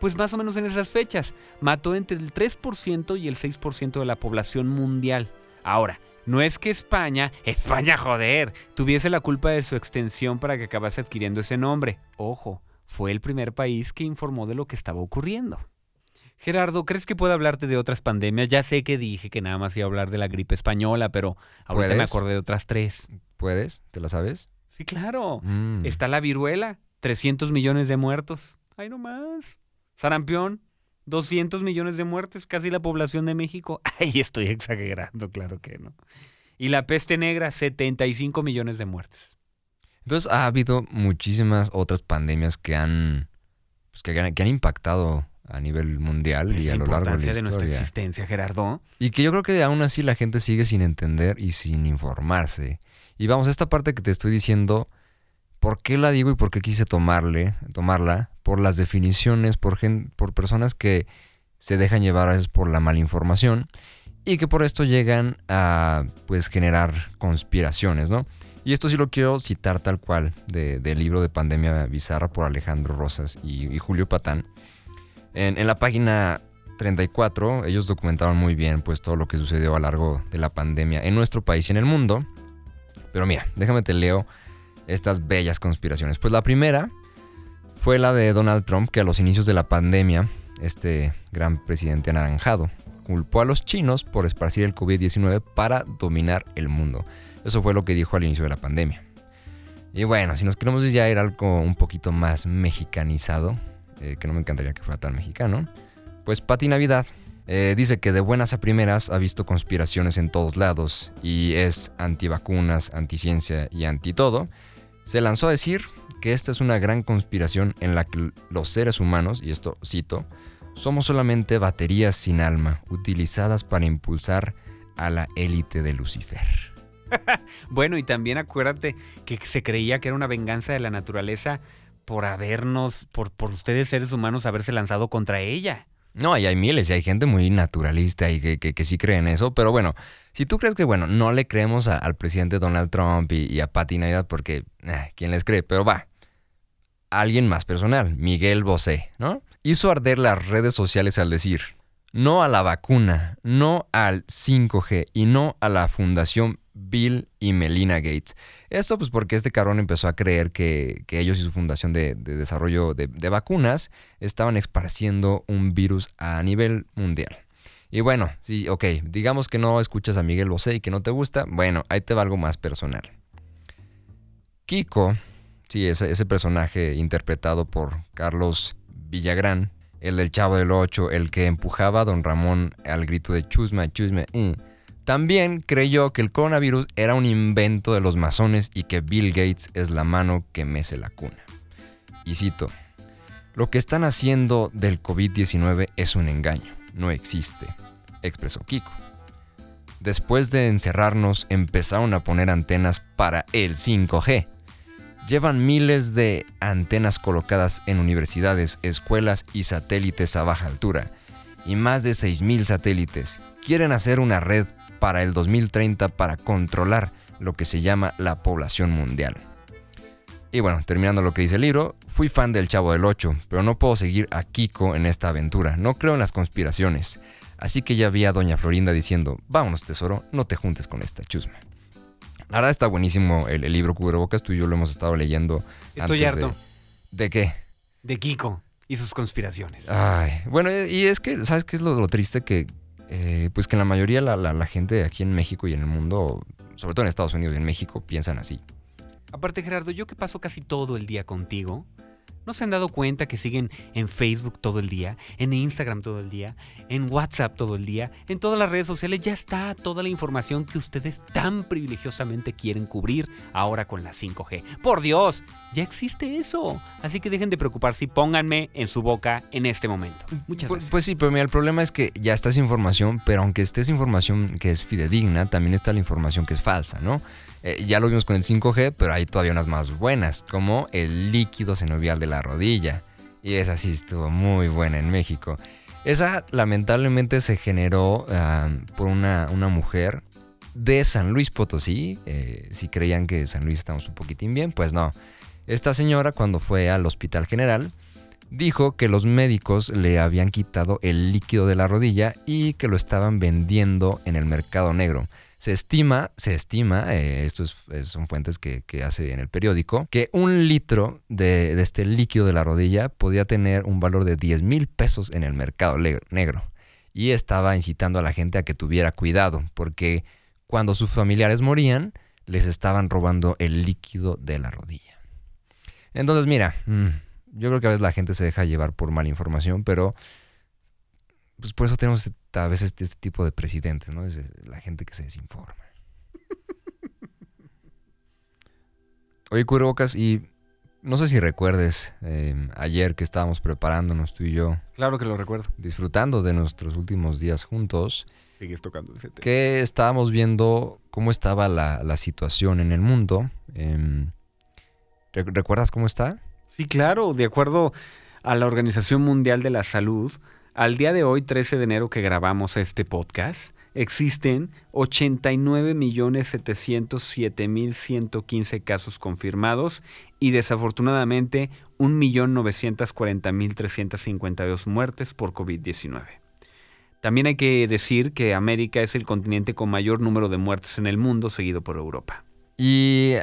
Pues más o menos en esas fechas. Mató entre el 3% y el 6% de la población mundial. Ahora, no es que España, España joder, tuviese la culpa de su extensión para que acabase adquiriendo ese nombre. Ojo, fue el primer país que informó de lo que estaba ocurriendo. Gerardo, ¿crees que puedo hablarte de otras pandemias? Ya sé que dije que nada más iba a hablar de la gripe española, pero ahorita me acordé de otras tres. ¿Puedes? ¿Te la sabes? Sí, claro. Mm. Está la viruela, 300 millones de muertos. Ay, no más. Sarampión, 200 millones de muertes, casi la población de México. Ay, estoy exagerando, claro que no. Y la peste negra, 75 millones de muertes. Entonces ha habido muchísimas otras pandemias que han, pues, que han, que han impactado a nivel mundial y a lo largo de la de nuestra historia. existencia, Gerardo. Y que yo creo que aún así la gente sigue sin entender y sin informarse. Y vamos, esta parte que te estoy diciendo, ¿por qué la digo y por qué quise tomarle, tomarla? Por las definiciones, por, gen- por personas que se dejan llevar a veces por la mala información y que por esto llegan a pues generar conspiraciones, ¿no? Y esto sí lo quiero citar tal cual de- del libro de Pandemia Bizarra por Alejandro Rosas y, y Julio Patán. En, la página 34, ellos documentaron muy bien pues todo lo que sucedió a lo largo de la pandemia en nuestro país y en el mundo. Pero mira, déjame te leo estas bellas conspiraciones. Pues la primera fue la de Donald Trump, que a los inicios de la pandemia, este gran presidente anaranjado, culpó a los chinos por esparcir el COVID-19 para dominar el mundo. Eso fue lo que dijo al inicio de la pandemia. Y bueno, si nos queremos ya ir algo un poquito más mexicanizado, eh, que no me encantaría que fuera tan mexicano, pues Pati Navidad eh, dice que de buenas a primeras ha visto conspiraciones en todos lados y es antivacunas, anticiencia y anti todo. Se lanzó a decir que esta es una gran conspiración en la que los seres humanos, y esto cito, somos solamente baterías sin alma utilizadas para impulsar a la élite de Lucifer. Bueno, y también acuérdate que se creía que era una venganza de la naturaleza por habernos, por, por ustedes seres humanos haberse lanzado contra ella. No, y hay miles, y hay gente muy naturalista y que, que- sí cree en eso, pero bueno, si tú crees que, bueno, no le creemos al presidente Donald Trump y, a Pati Navidad porque, ah, ¿quién les cree? Pero va, alguien más personal, Miguel Bosé, ¿no? Hizo arder las redes sociales al decir, no a la vacuna, no al 5G y no a la fundación Bill y Melina Gates. Esto pues porque este cabrón empezó a creer que, que ellos y su fundación de, de desarrollo de, de vacunas estaban esparciendo un virus a nivel mundial. Y bueno, sí, ok, digamos que no escuchas a Miguel Bosé y que no te gusta, bueno, ahí te va algo más personal. Kiko, sí, ese, ese personaje interpretado por Carlos Villagrán, el del Chavo del Ocho, el que empujaba a Don Ramón al grito de chusma, chusma, también creyó que el coronavirus era un invento de los masones y que Bill Gates es la mano que mece la cuna. Y cito, lo que están haciendo del COVID-19 es un engaño, no existe, expresó Kiko. Después de encerrarnos, empezaron a poner antenas para el 5G. Llevan miles de antenas colocadas en universidades, escuelas y satélites a baja altura, y más de 6.000 satélites. Quieren hacer una red para el 2030 para controlar lo que se llama la población mundial. Y bueno, terminando lo que dice el libro, fui fan del Chavo del 8, pero no puedo seguir a Kiko en esta aventura, no creo en las conspiraciones. Así que ya vi a Doña Florinda diciendo, vámonos tesoro, no te juntes con esta chusma. La verdad está buenísimo el, libro Cubrebocas, tú y yo lo hemos estado leyendo. Estoy harto. De, qué? De Kiko y sus conspiraciones. Ay, bueno, y es que, ¿sabes qué es lo, triste? Que, eh, pues que la mayoría la, la gente aquí en México y en el mundo, sobre todo en Estados Unidos y en México, piensan así. Aparte, Gerardo, yo que paso casi todo el día contigo, ¿No se han dado cuenta que siguen en Facebook todo el día, en Instagram todo el día, en WhatsApp todo el día, en todas las redes sociales? Ya está toda la información que ustedes tan privilegiosamente quieren cubrir ahora con la 5G. Por Dios, ya existe eso. Así que dejen de preocuparse y pónganme en su boca en este momento. Muchas pues, gracias. Pues, sí, pero mira, el problema es que ya está esa información, pero aunque esté esa información que es fidedigna, también está la información que es falsa, ¿no? Eh, ya lo vimos con el 5G, pero hay todavía unas más buenas, como el líquido senovial de la rodilla. Y esa sí estuvo muy buena en México. Esa lamentablemente se generó ah, por una, una, mujer de San Luis Potosí. Eh, si creían que San Luis estamos un poquitín bien, pues no. Esta señora cuando fue al Hospital General dijo que los médicos le habían quitado el líquido de la rodilla y que lo estaban vendiendo en el mercado negro. Se estima, se estima, eh, esto son fuentes que, hace en el periódico, que un litro de, este líquido de la rodilla podía tener un valor de 10 mil pesos en el mercado negro. Y estaba incitando a la gente a que tuviera cuidado, porque cuando sus familiares morían, les estaban robando el líquido de la rodilla. Entonces, mira, mm, yo creo que a veces la gente se deja llevar por mala información, pero pues por eso tenemos a veces este tipo de presidentes, ¿no? Es la gente que se desinforma. Oye, Curocas, y no sé si recuerdes em, ayer que estábamos preparándonos tú y yo. Claro que lo recuerdo. Disfrutando de nuestros últimos días juntos. Sigues tocando ese tema. Que estábamos viendo cómo estaba la, situación en el mundo. Em, ¿Recuerdas cómo está? Sí, claro. De acuerdo a la Organización Mundial de la Salud, al día de hoy, 13 de enero que grabamos este podcast, existen 89.707.115 casos confirmados y desafortunadamente 1.940.352 muertes por COVID-19. También hay que decir que América es el continente con mayor número de muertes en el mundo, seguido por Europa. Y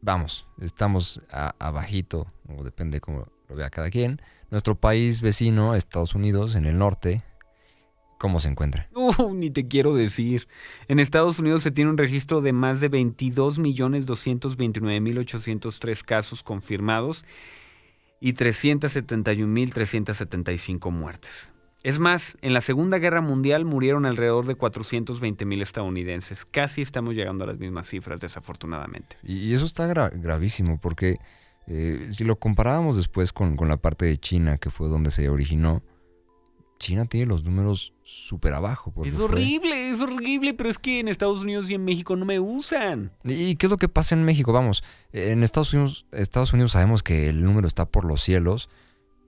vamos, estamos abajito, o depende cómo lo vea cada quien, nuestro país vecino, Estados Unidos, en el norte, ¿cómo se encuentra? Uh, ni te quiero decir. En Estados Unidos se tiene un registro de más de 22.229.803 casos confirmados y 371.375 muertes. Es más, en la Segunda Guerra Mundial murieron alrededor de 420.000 estadounidenses. Casi estamos llegando a las mismas cifras, desafortunadamente. Y eso está gravísimo porque eh, si lo comparábamos después con, la parte de China, que fue donde se originó, China tiene los números súper abajo. Es horrible, es horrible, pero es que en Estados Unidos y en México no me usan. ¿Y qué es lo que pasa en México? Vamos, en Estados Unidos, Estados Unidos sabemos que el número está por los cielos,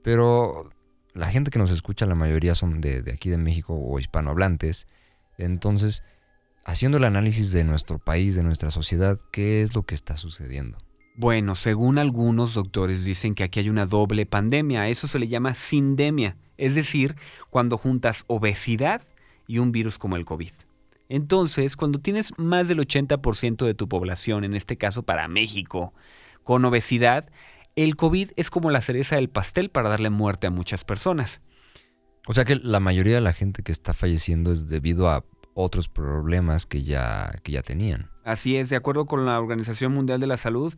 pero la gente que nos escucha, la mayoría son de, de aquí de México o hispanohablantes. Entonces, haciendo el análisis de nuestro país, de nuestra sociedad, ¿qué es lo que está sucediendo? Bueno, según algunos doctores dicen que aquí hay una doble pandemia, a eso se le llama sindemia, es decir, cuando juntas obesidad y un virus como el COVID. Entonces, cuando tienes más del 80% de tu población, en este caso para México, con obesidad, el COVID es como la cereza del pastel para darle muerte a muchas personas. O sea que la mayoría de la gente que está falleciendo es debido a otros problemas que ya, que ya tenían. Así es, de acuerdo con la Organización Mundial de la Salud,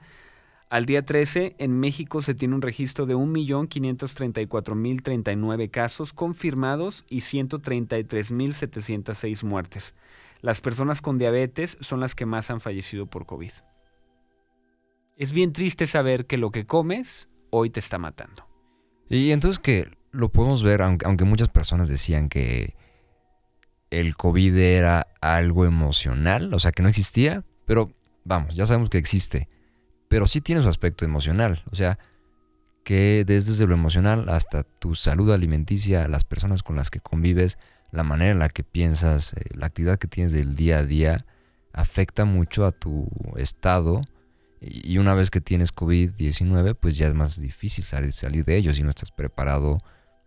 al día 13, en México se tiene un registro de 1.534.039 casos confirmados y 133.706 muertes. Las personas con diabetes son las que más han fallecido por COVID. Es bien triste saber que lo que comes hoy te está matando. Y entonces que lo podemos ver, aunque, muchas personas decían que el COVID era algo emocional, o sea, que no existía, pero vamos, ya sabemos que existe pero sí tiene su aspecto emocional. O sea, que desde lo emocional hasta tu salud alimenticia, las personas con las que convives, la manera en la que piensas, eh, la actividad que tienes del día a día, afecta mucho a tu estado. Y una vez que tienes COVID-19, pues ya es más difícil salir, de ello si no estás preparado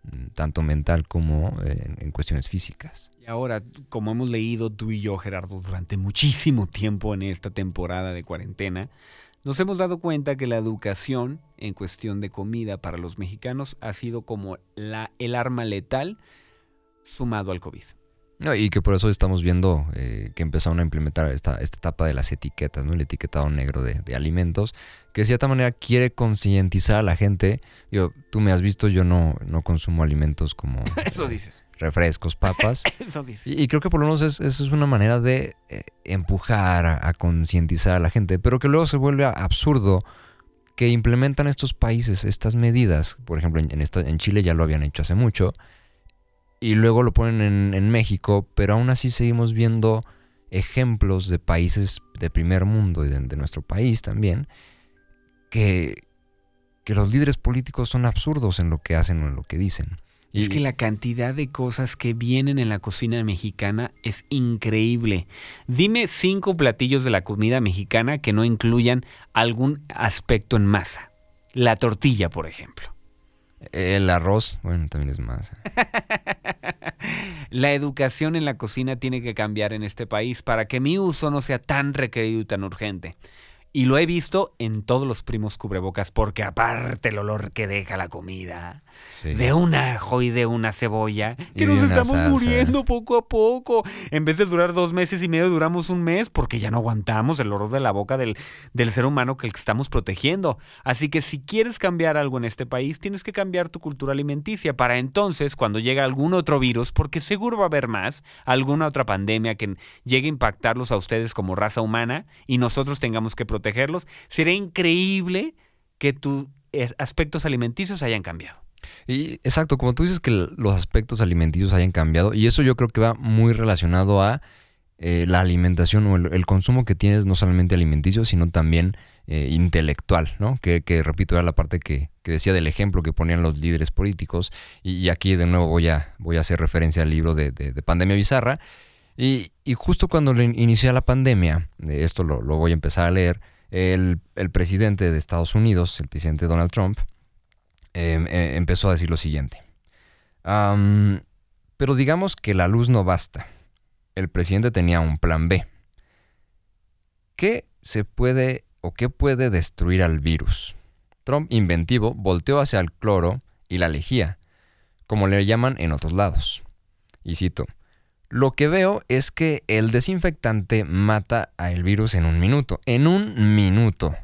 mm, tanto mental como eh, en, cuestiones físicas. Y ahora, como hemos leído tú y yo, Gerardo, durante muchísimo tiempo en esta temporada de cuarentena, nos hemos dado cuenta que la educación en cuestión de comida para los mexicanos ha sido como la, el arma letal sumado al COVID. No, y que por eso estamos viendo eh, que empezaron a implementar esta, esta etapa de las etiquetas, ¿no? El etiquetado negro de, de, alimentos, que de cierta manera quiere concientizar a la gente. Yo, tú me has visto, yo no, no consumo alimentos como... eso dices refrescos, papas. y, creo que por lo menos eso es una manera de eh, empujar a, concientizar a la gente, pero que luego se vuelve absurdo que implementan estos países estas medidas. Por ejemplo, en, en Chile ya lo habían hecho hace mucho, y luego lo ponen en, México, pero aún así seguimos viendo ejemplos de países de primer mundo y de, nuestro país también, que, que los líderes políticos son absurdos en lo que hacen o en lo que dicen. Es que la cantidad de cosas que vienen en la cocina mexicana es increíble. Dime cinco platillos de la comida mexicana que no incluyan algún aspecto en masa. La tortilla, por ejemplo. El arroz, bueno, también es masa. la educación en la cocina tiene que cambiar en este país para que mi uso no sea tan requerido y tan urgente. Y lo he visto en todos los primos cubrebocas, porque aparte el olor que deja la comida, de un ajo y de una cebolla, que nos estamos muriendo poco a poco. En vez de durar dos meses y medio, duramos un mes, porque ya no aguantamos el olor de la boca del, del ser humano que el que estamos protegiendo. Así que si quieres cambiar algo en este país, tienes que cambiar tu cultura alimenticia para entonces, cuando llegue algún otro virus, porque seguro va a haber más, alguna otra pandemia que llegue a impactarlos a ustedes como raza humana y nosotros tengamos que protegerlos sería increíble que tus eh, aspectos alimenticios hayan cambiado. Y exacto, como tú dices que los aspectos alimenticios hayan cambiado, y eso yo creo que va muy relacionado a eh, la alimentación o el, consumo que tienes, no solamente alimenticio, sino también eh, intelectual, ¿no? Que, repito, era la parte que, decía del ejemplo que ponían los líderes políticos, y, aquí de nuevo voy a, voy a hacer referencia al libro de, de Pandemia Bizarra, y, justo cuando inició la pandemia, esto lo, voy a empezar a leer, el, presidente de Estados Unidos, el presidente Donald Trump, em, e, empezó a decir lo siguiente. pero digamos que la luz no basta. El presidente tenía un plan B. ¿Qué se puede o qué puede destruir al virus? Trump, inventivo, volteó hacia el cloro y la lejía, como le llaman en otros lados. Y cito, lo que veo es que el desinfectante mata al virus en un minuto. En un minuto.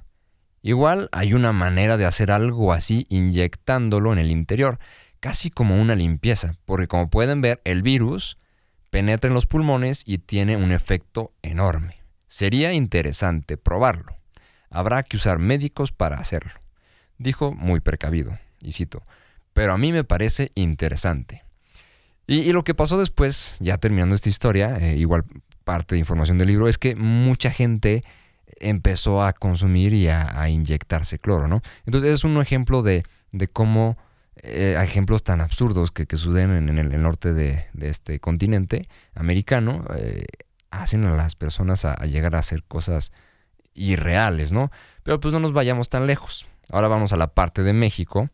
Igual hay una manera de hacer algo así inyectándolo en el interior, casi como una limpieza, porque como pueden ver, el virus penetra en los pulmones y tiene un efecto enorme. Sería interesante probarlo. Habrá que usar médicos para hacerlo. Dijo muy precavido, y cito, pero a mí me parece interesante. Y, lo que pasó después, ya terminando esta historia, eh, igual parte de información del libro, es que mucha gente empezó a consumir y a, inyectarse cloro, ¿no? Entonces es un ejemplo de, cómo eh, ejemplos tan absurdos que, suceden en, el, norte de, este continente americano eh, hacen a las personas a, llegar a hacer cosas irreales, ¿no? Pero pues no nos vayamos tan lejos. Ahora vamos a la parte de México,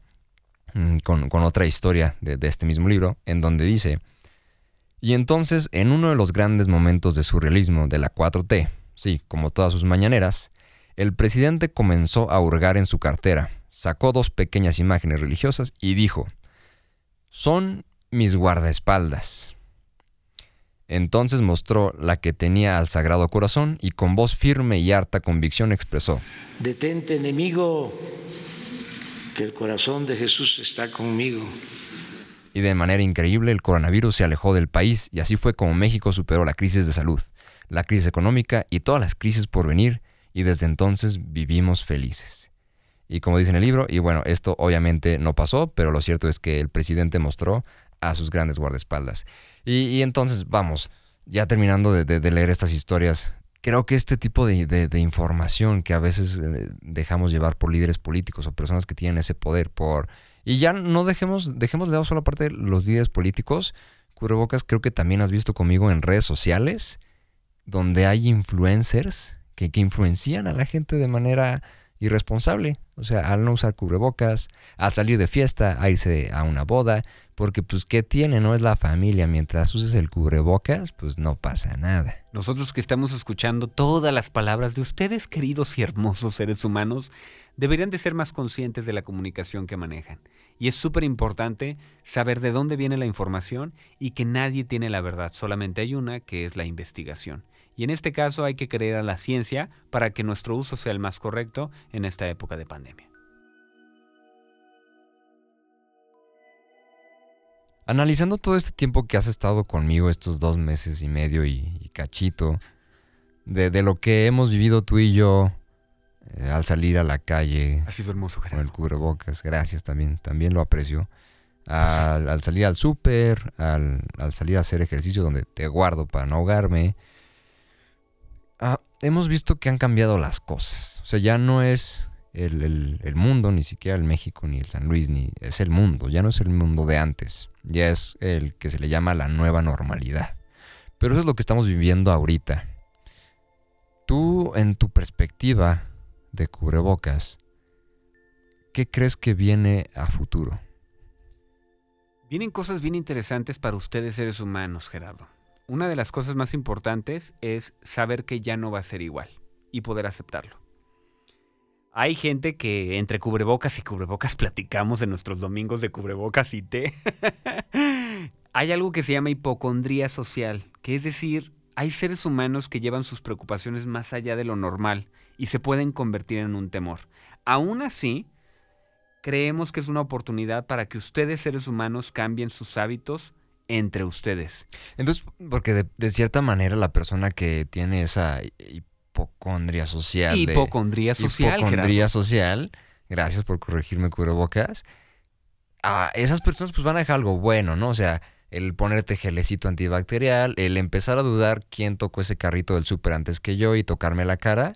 Mm, con, otra historia de, este mismo libro, en donde dice, y entonces en uno de los grandes momentos de surrealismo de la 4T, sí, como todas sus mañaneras, el presidente comenzó a hurgar en su cartera, sacó dos pequeñas imágenes religiosas y dijo, son mis guardaespaldas. Entonces mostró la que tenía al Sagrado Corazón y con voz firme y harta convicción expresó, Detente enemigo, que el corazón de Jesús está conmigo. Y de manera increíble el coronavirus se alejó del país y así fue como México superó la crisis de salud, la crisis económica y todas las crisis por venir y desde entonces vivimos felices. Y como dice en el libro, y bueno, esto obviamente no pasó, pero lo cierto es que el presidente mostró a sus grandes guardaespaldas. Y, entonces, vamos, ya terminando de, leer estas historias, creo que este tipo de información que a veces eh, dejamos llevar por líderes políticos o personas que tienen ese poder por... Y ya no dejemos, dejemos de lado solo aparte de los líderes políticos. Cubrebocas creo que también has visto conmigo en redes sociales, donde hay influencers que, que influencian a la gente de manera irresponsable. O sea, al no usar cubrebocas, al salir de fiesta, a irse a una boda, porque pues ¿qué tiene? No es la familia. Mientras uses el cubrebocas, pues no pasa nada. Nosotros que estamos escuchando todas las palabras de ustedes, queridos y hermosos seres humanos, deberían de ser más conscientes de la comunicación que manejan. Y es súper importante saber de dónde viene la información y que nadie tiene la verdad, solamente hay una que es la investigación. Y en este caso hay que creer a la ciencia para que nuestro uso sea el más correcto en esta época de pandemia. Analizando todo este tiempo que has estado conmigo, estos dos meses y medio y, y cachito, de, de lo que hemos vivido tú y yo eh, al salir a la calle Ha sido hermoso, con el Gerardo. cubrebocas, gracias también, también lo aprecio. Pues. Al, al salir al súper, al, al salir a hacer ejercicio donde te guardo para no ahogarme. Ah, hemos visto que han cambiado las cosas. O sea, ya no es el, el- el mundo, ni siquiera el México, ni el San Luis, ni es el mundo. Ya no es el mundo de antes. Ya es el que se le llama la nueva normalidad. Pero eso es lo que estamos viviendo ahorita. Tú, en tu perspectiva de cubrebocas, ¿qué crees que viene a futuro? Vienen cosas bien interesantes para ustedes seres humanos, Gerardo. Una de las cosas más importantes es saber que ya no va a ser igual y poder aceptarlo. Hay gente que entre cubrebocas y cubrebocas platicamos en nuestros domingos de cubrebocas y té. hay algo que se llama hipocondría social, que es decir, hay seres humanos que llevan sus preocupaciones más allá de lo normal y se pueden convertir en un temor. Aún así, creemos que es una oportunidad para que ustedes seres humanos cambien sus hábitos entre ustedes. Entonces, porque de, de cierta manera la persona que tiene esa hipocondria social... de- Hipocondría social, hipocondría social, gracias por corregirme cubrebocas, a esas personas pues van a dejar algo bueno, ¿no? O sea, el ponerte gelecito antibacterial, el empezar a dudar quién tocó ese carrito del súper antes que yo y tocarme la cara,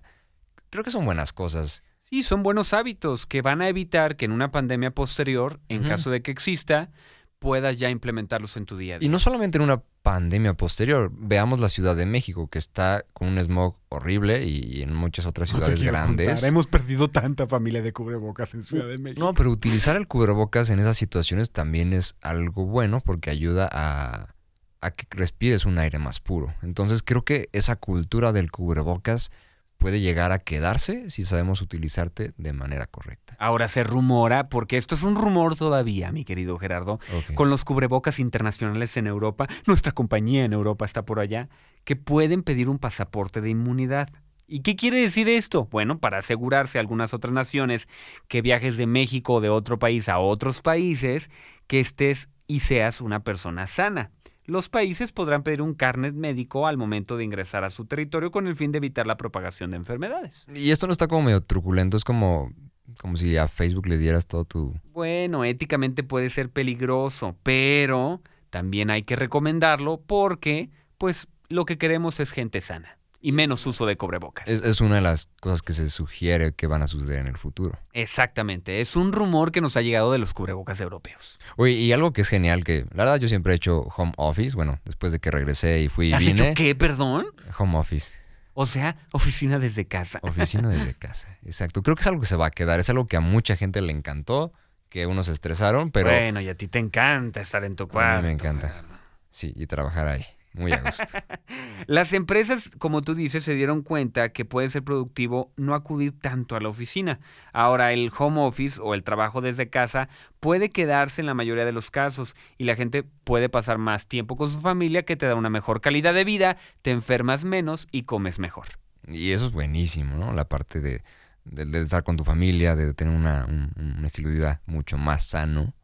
creo que son buenas cosas. Sí, son buenos hábitos que van a evitar que en una pandemia posterior, en caso de que exista, puedas ya implementarlos en tu día a día. Y no solamente en una pandemia posterior, veamos la Ciudad de México, que está con un smog horrible y en muchas otras No te ciudades grandes. contar, Hemos perdido tanta familia de cubrebocas en Ciudad de México. No, pero utilizar el cubrebocas en esas situaciones también es algo bueno porque ayuda a, a que respires un aire más puro. Entonces creo que esa cultura del cubrebocas puede llegar a quedarse si sabemos utilizarte de manera correcta. Ahora se rumora, porque esto es un rumor todavía, mi querido Gerardo, con los cubrebocas internacionales en Europa, nuestra compañía en Europa está por allá, que pueden pedir un pasaporte de inmunidad. ¿Y qué quiere decir esto? Bueno, para asegurarse a algunas otras naciones que viajes de México o de otro país a otros países, que estés y seas una persona sana. Los países podrán pedir un carnet médico al momento de ingresar a su territorio con el fin de evitar la propagación de enfermedades. Y esto no está como medio truculento, es como, como si a Facebook le dieras todo tu... Bueno, éticamente puede ser peligroso, pero también hay que recomendarlo porque, pues, lo que queremos es gente sana y menos uso de cubrebocas. Es, es una de las cosas que se sugiere que van a suceder en el futuro. Exactamente, es un rumor que nos ha llegado de los cubrebocas europeos. Oye, y algo que es genial, que la verdad yo siempre he hecho home office, bueno, después de que regresé y fui y ¿Has vine, hecho qué, perdón? home office. O sea, oficina desde casa. Oficina desde casa, exacto. Creo que es algo que se va a quedar, es algo que a mucha gente le encantó, que unos se estresaron, pero Bueno, y a ti te encanta estar en tu A mí cuarto. me encanta. Sí, y trabajar ahí, muy a gusto. Las empresas, como tú dices, se dieron cuenta que puede ser productivo no acudir tanto a la oficina. Ahora, el home office o el trabajo desde casa puede quedarse en la mayoría de los casos y la gente puede pasar más tiempo con su familia que te da una mejor calidad de vida, te enfermas menos y comes mejor. Y eso es buenísimo, ¿no? La parte de, de- de estar con tu familia, de tener una, un, un estilo de vida mucho más sano.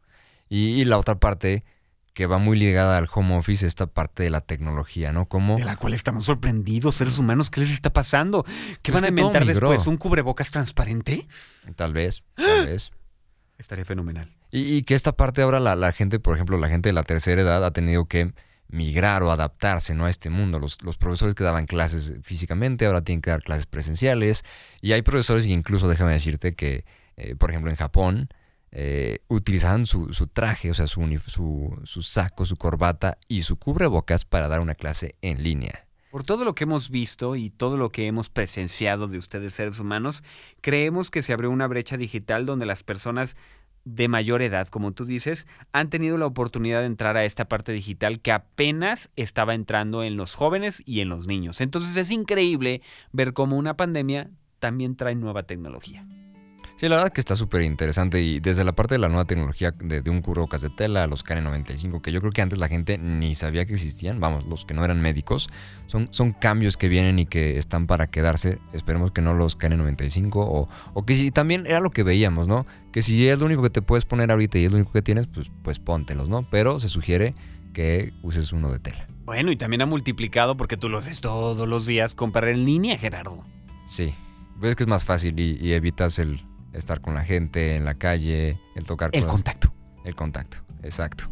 Y, y la otra parte que va muy ligada al home office, esta parte de la tecnología, ¿no? Como... De la cual estamos sorprendidos, seres humanos, ¿qué les está pasando? ¿Qué Pues van a inventar después? ¿Un cubrebocas transparente? Tal vez, tal vez. Estaría fenomenal. Y, y que esta parte ahora la, la gente, por ejemplo, la gente de la tercera edad ha tenido que migrar o adaptarse ¿no? a este mundo. Los, los, profesores que daban clases físicamente ahora tienen que dar clases presenciales y hay profesores, incluso déjame decirte que, eh, por ejemplo, en Japón, eh, utilizaban su, traje, o sea, su, su, su saco, su corbata y su cubrebocas para dar una clase en línea. Por todo lo que hemos visto y todo lo que hemos presenciado de ustedes seres humanos, creemos que se abrió una brecha digital donde las personas de mayor edad, como tú dices, han tenido la oportunidad de entrar a esta parte digital que apenas estaba entrando en los jóvenes y en los niños. Entonces es increíble ver cómo una pandemia también trae nueva tecnología. Sí, la verdad que está súper interesante y desde la parte de la nueva tecnología de, un cubrebocas de tela, los KN95, que yo creo que antes la gente ni sabía que existían, vamos, los que no eran médicos, son, son cambios que vienen y que están para quedarse, esperemos que no los KN95 o, o que si también era lo que veíamos, ¿no? Que si es lo único que te puedes poner ahorita y es lo único que tienes, pues, pues póntelos, ¿no? Pero se sugiere que uses uno de tela. Bueno, y también ha multiplicado porque tú lo haces todos los días, comprar en línea, Gerardo. Sí, ves que es más fácil y evitas el, estar con la gente en la calle, el tocar El contacto. El contacto, exacto.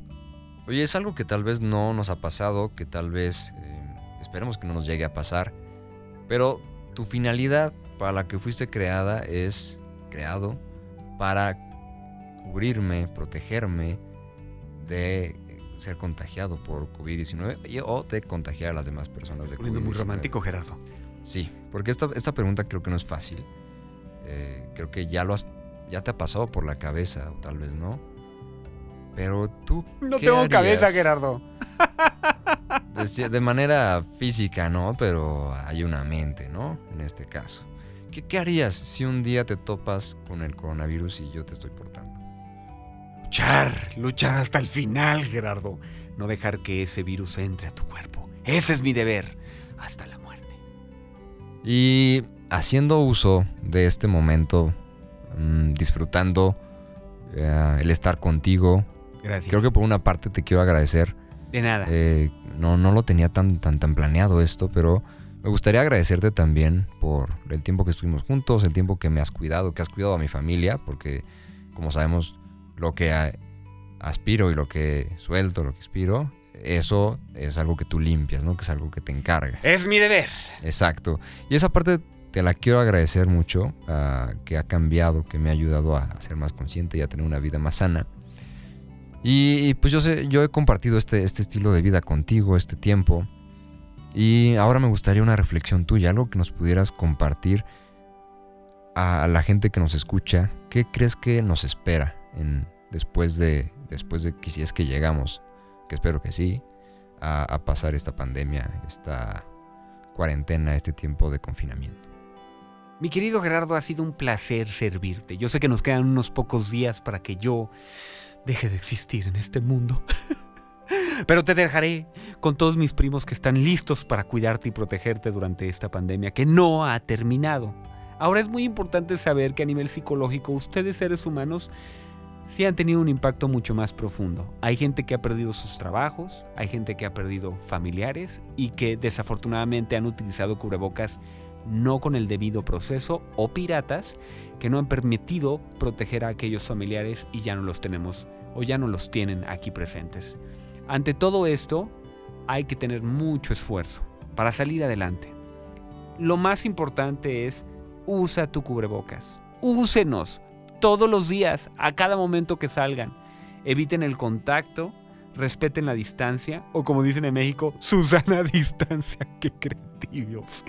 Oye, es algo que tal vez no nos ha pasado, que tal vez eh, esperemos que no nos llegue a pasar, pero tu finalidad para la que fuiste creada es creado para cubrirme, protegerme de ser contagiado por COVID-19 o de contagiar a las demás personas de COVID-19. muy romántico, Gerardo. Sí, porque esta, esta pregunta creo que no es fácil. Eh, creo que ya lo has, ya te ha pasado por la cabeza, o tal vez no. Pero tú. No tengo cabeza, Gerardo. De, manera física, ¿no? Pero hay una mente, ¿no? En este caso. ¿Qué, ¿Qué, harías si un día te topas con el coronavirus y yo te estoy portando? Luchar, luchar hasta el final, Gerardo. No dejar que ese virus entre a tu cuerpo. Ese es mi deber. Hasta la muerte. Y haciendo uso de este momento, mm, disfrutando eh, el estar contigo. Gracias. Creo que por una parte te quiero agradecer. De nada. Eh, no, no lo tenía tan, tan, tan planeado esto, pero me gustaría agradecerte también por el tiempo que estuvimos juntos, el tiempo que me has cuidado, que has cuidado a mi familia, porque como sabemos, lo que aspiro y lo que suelto, lo que aspiro, eso es algo que tú limpias, ¿no? Que es algo que te encargas. Es mi deber. Exacto. Y esa parte te la quiero agradecer mucho, ah, que ha cambiado, que me ha ayudado a, ser más consciente y a tener una vida más sana. Y, pues yo sé, yo he compartido este, este estilo de vida contigo, este tiempo. Y ahora me gustaría una reflexión tuya, algo que nos pudieras compartir a la gente que nos escucha. ¿Qué crees que nos espera después, de, después de que si es que llegamos, que espero que sí, a pasar esta pandemia, esta cuarentena, este tiempo de confinamiento? Mi querido Gerardo, ha sido un placer servirte. Yo sé que nos quedan unos pocos días para que yo deje de existir en este mundo. Pero te dejaré con todos mis primos que están listos para cuidarte y protegerte durante esta pandemia que no ha terminado. Ahora es muy importante saber que a nivel psicológico ustedes seres humanos sí han tenido un impacto mucho más profundo. Hay gente que ha perdido sus trabajos, hay gente que ha perdido familiares y que desafortunadamente han utilizado cubrebocas no con el debido proceso, o piratas que no han permitido proteger a aquellos familiares y ya no los tenemos o ya no los tienen aquí presentes. Ante todo esto, hay que tener mucho esfuerzo para salir adelante. Lo más importante es usa tu cubrebocas. Úsenos todos los días, a cada momento que salgan. Eviten el contacto, respeten la distancia o como dicen en México, Susana distancia. Qué creativos.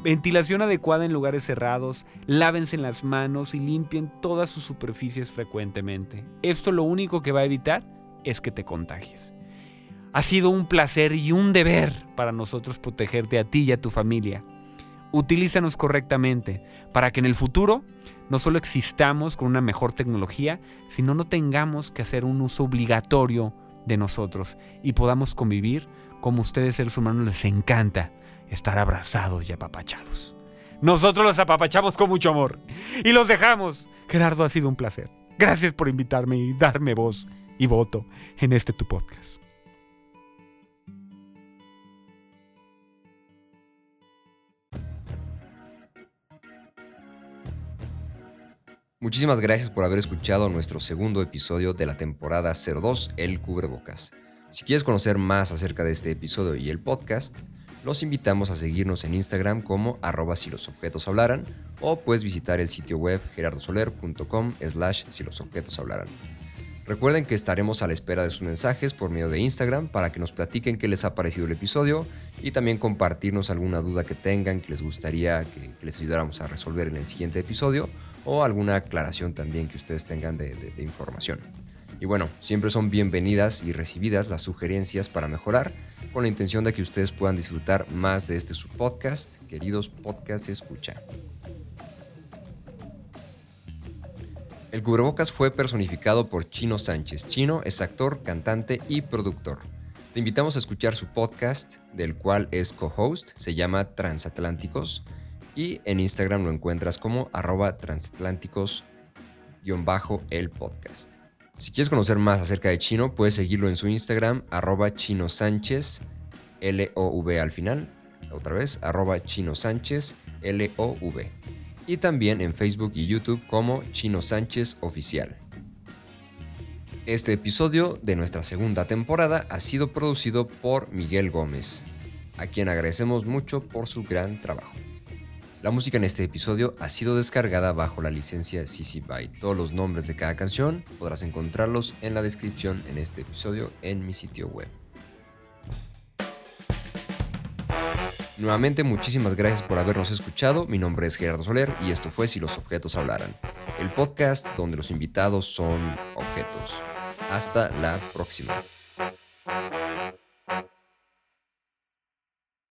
Ventilación adecuada en lugares cerrados, lávense las manos y limpien todas sus superficies frecuentemente. Esto lo único que va a evitar es que te contagies. Ha sido un placer y un deber para nosotros protegerte a ti y a tu familia. Utilízanos correctamente para que en el futuro no solo existamos con una mejor tecnología, sino no tengamos que hacer un uso obligatorio de nosotros y podamos convivir como ustedes seres humanos les encanta estar abrazados y apapachados. Nosotros los apapachamos con mucho amor y los dejamos. Gerardo, ha sido un placer. Gracias por invitarme y darme voz y voto en este tu podcast. Muchísimas gracias por haber escuchado nuestro segundo episodio de la temporada 02, El Cubrebocas. Si quieres conocer más acerca de este episodio y el podcast, los invitamos a seguirnos en Instagram como arroba si los objetos hablaran o puedes visitar el sitio web gerardosoler.com slash si los objetos hablaran. Recuerden que estaremos a la espera de sus mensajes por medio de Instagram para que nos platiquen qué les ha parecido el episodio y también compartirnos alguna duda que tengan que les gustaría que, les ayudáramos a resolver en el siguiente episodio o alguna aclaración también que ustedes tengan de, de información. Y bueno, siempre son bienvenidas y recibidas las sugerencias para mejorar con la intención de que ustedes puedan disfrutar más de este su podcast, queridos podcast escucha. El cubrebocas fue personificado por Chino Sánchez. Chino es actor, cantante y productor. Te invitamos a escuchar su podcast, del cual es co-host, se llama Transatlánticos, y en Instagram lo encuentras como arroba transatlánticos-el podcast. Si quieres conocer más acerca de Chino, puedes seguirlo en su Instagram, arroba Chino Sánchez, L-O-V al final, otra vez, arroba Chino Sánchez, L-O-V y también en Facebook y YouTube como Chino Sánchez Oficial. Este episodio de nuestra segunda temporada ha sido producido por Miguel Gómez, a quien agradecemos mucho por su gran trabajo. La música en este episodio ha sido descargada bajo la licencia CC BY. Todos los nombres de cada canción podrás encontrarlos en la descripción en este episodio en mi sitio web. Nuevamente muchísimas gracias por habernos escuchado. Mi nombre es Gerardo Soler y esto fue Si los objetos hablaran, el podcast donde los invitados son objetos. Hasta la próxima.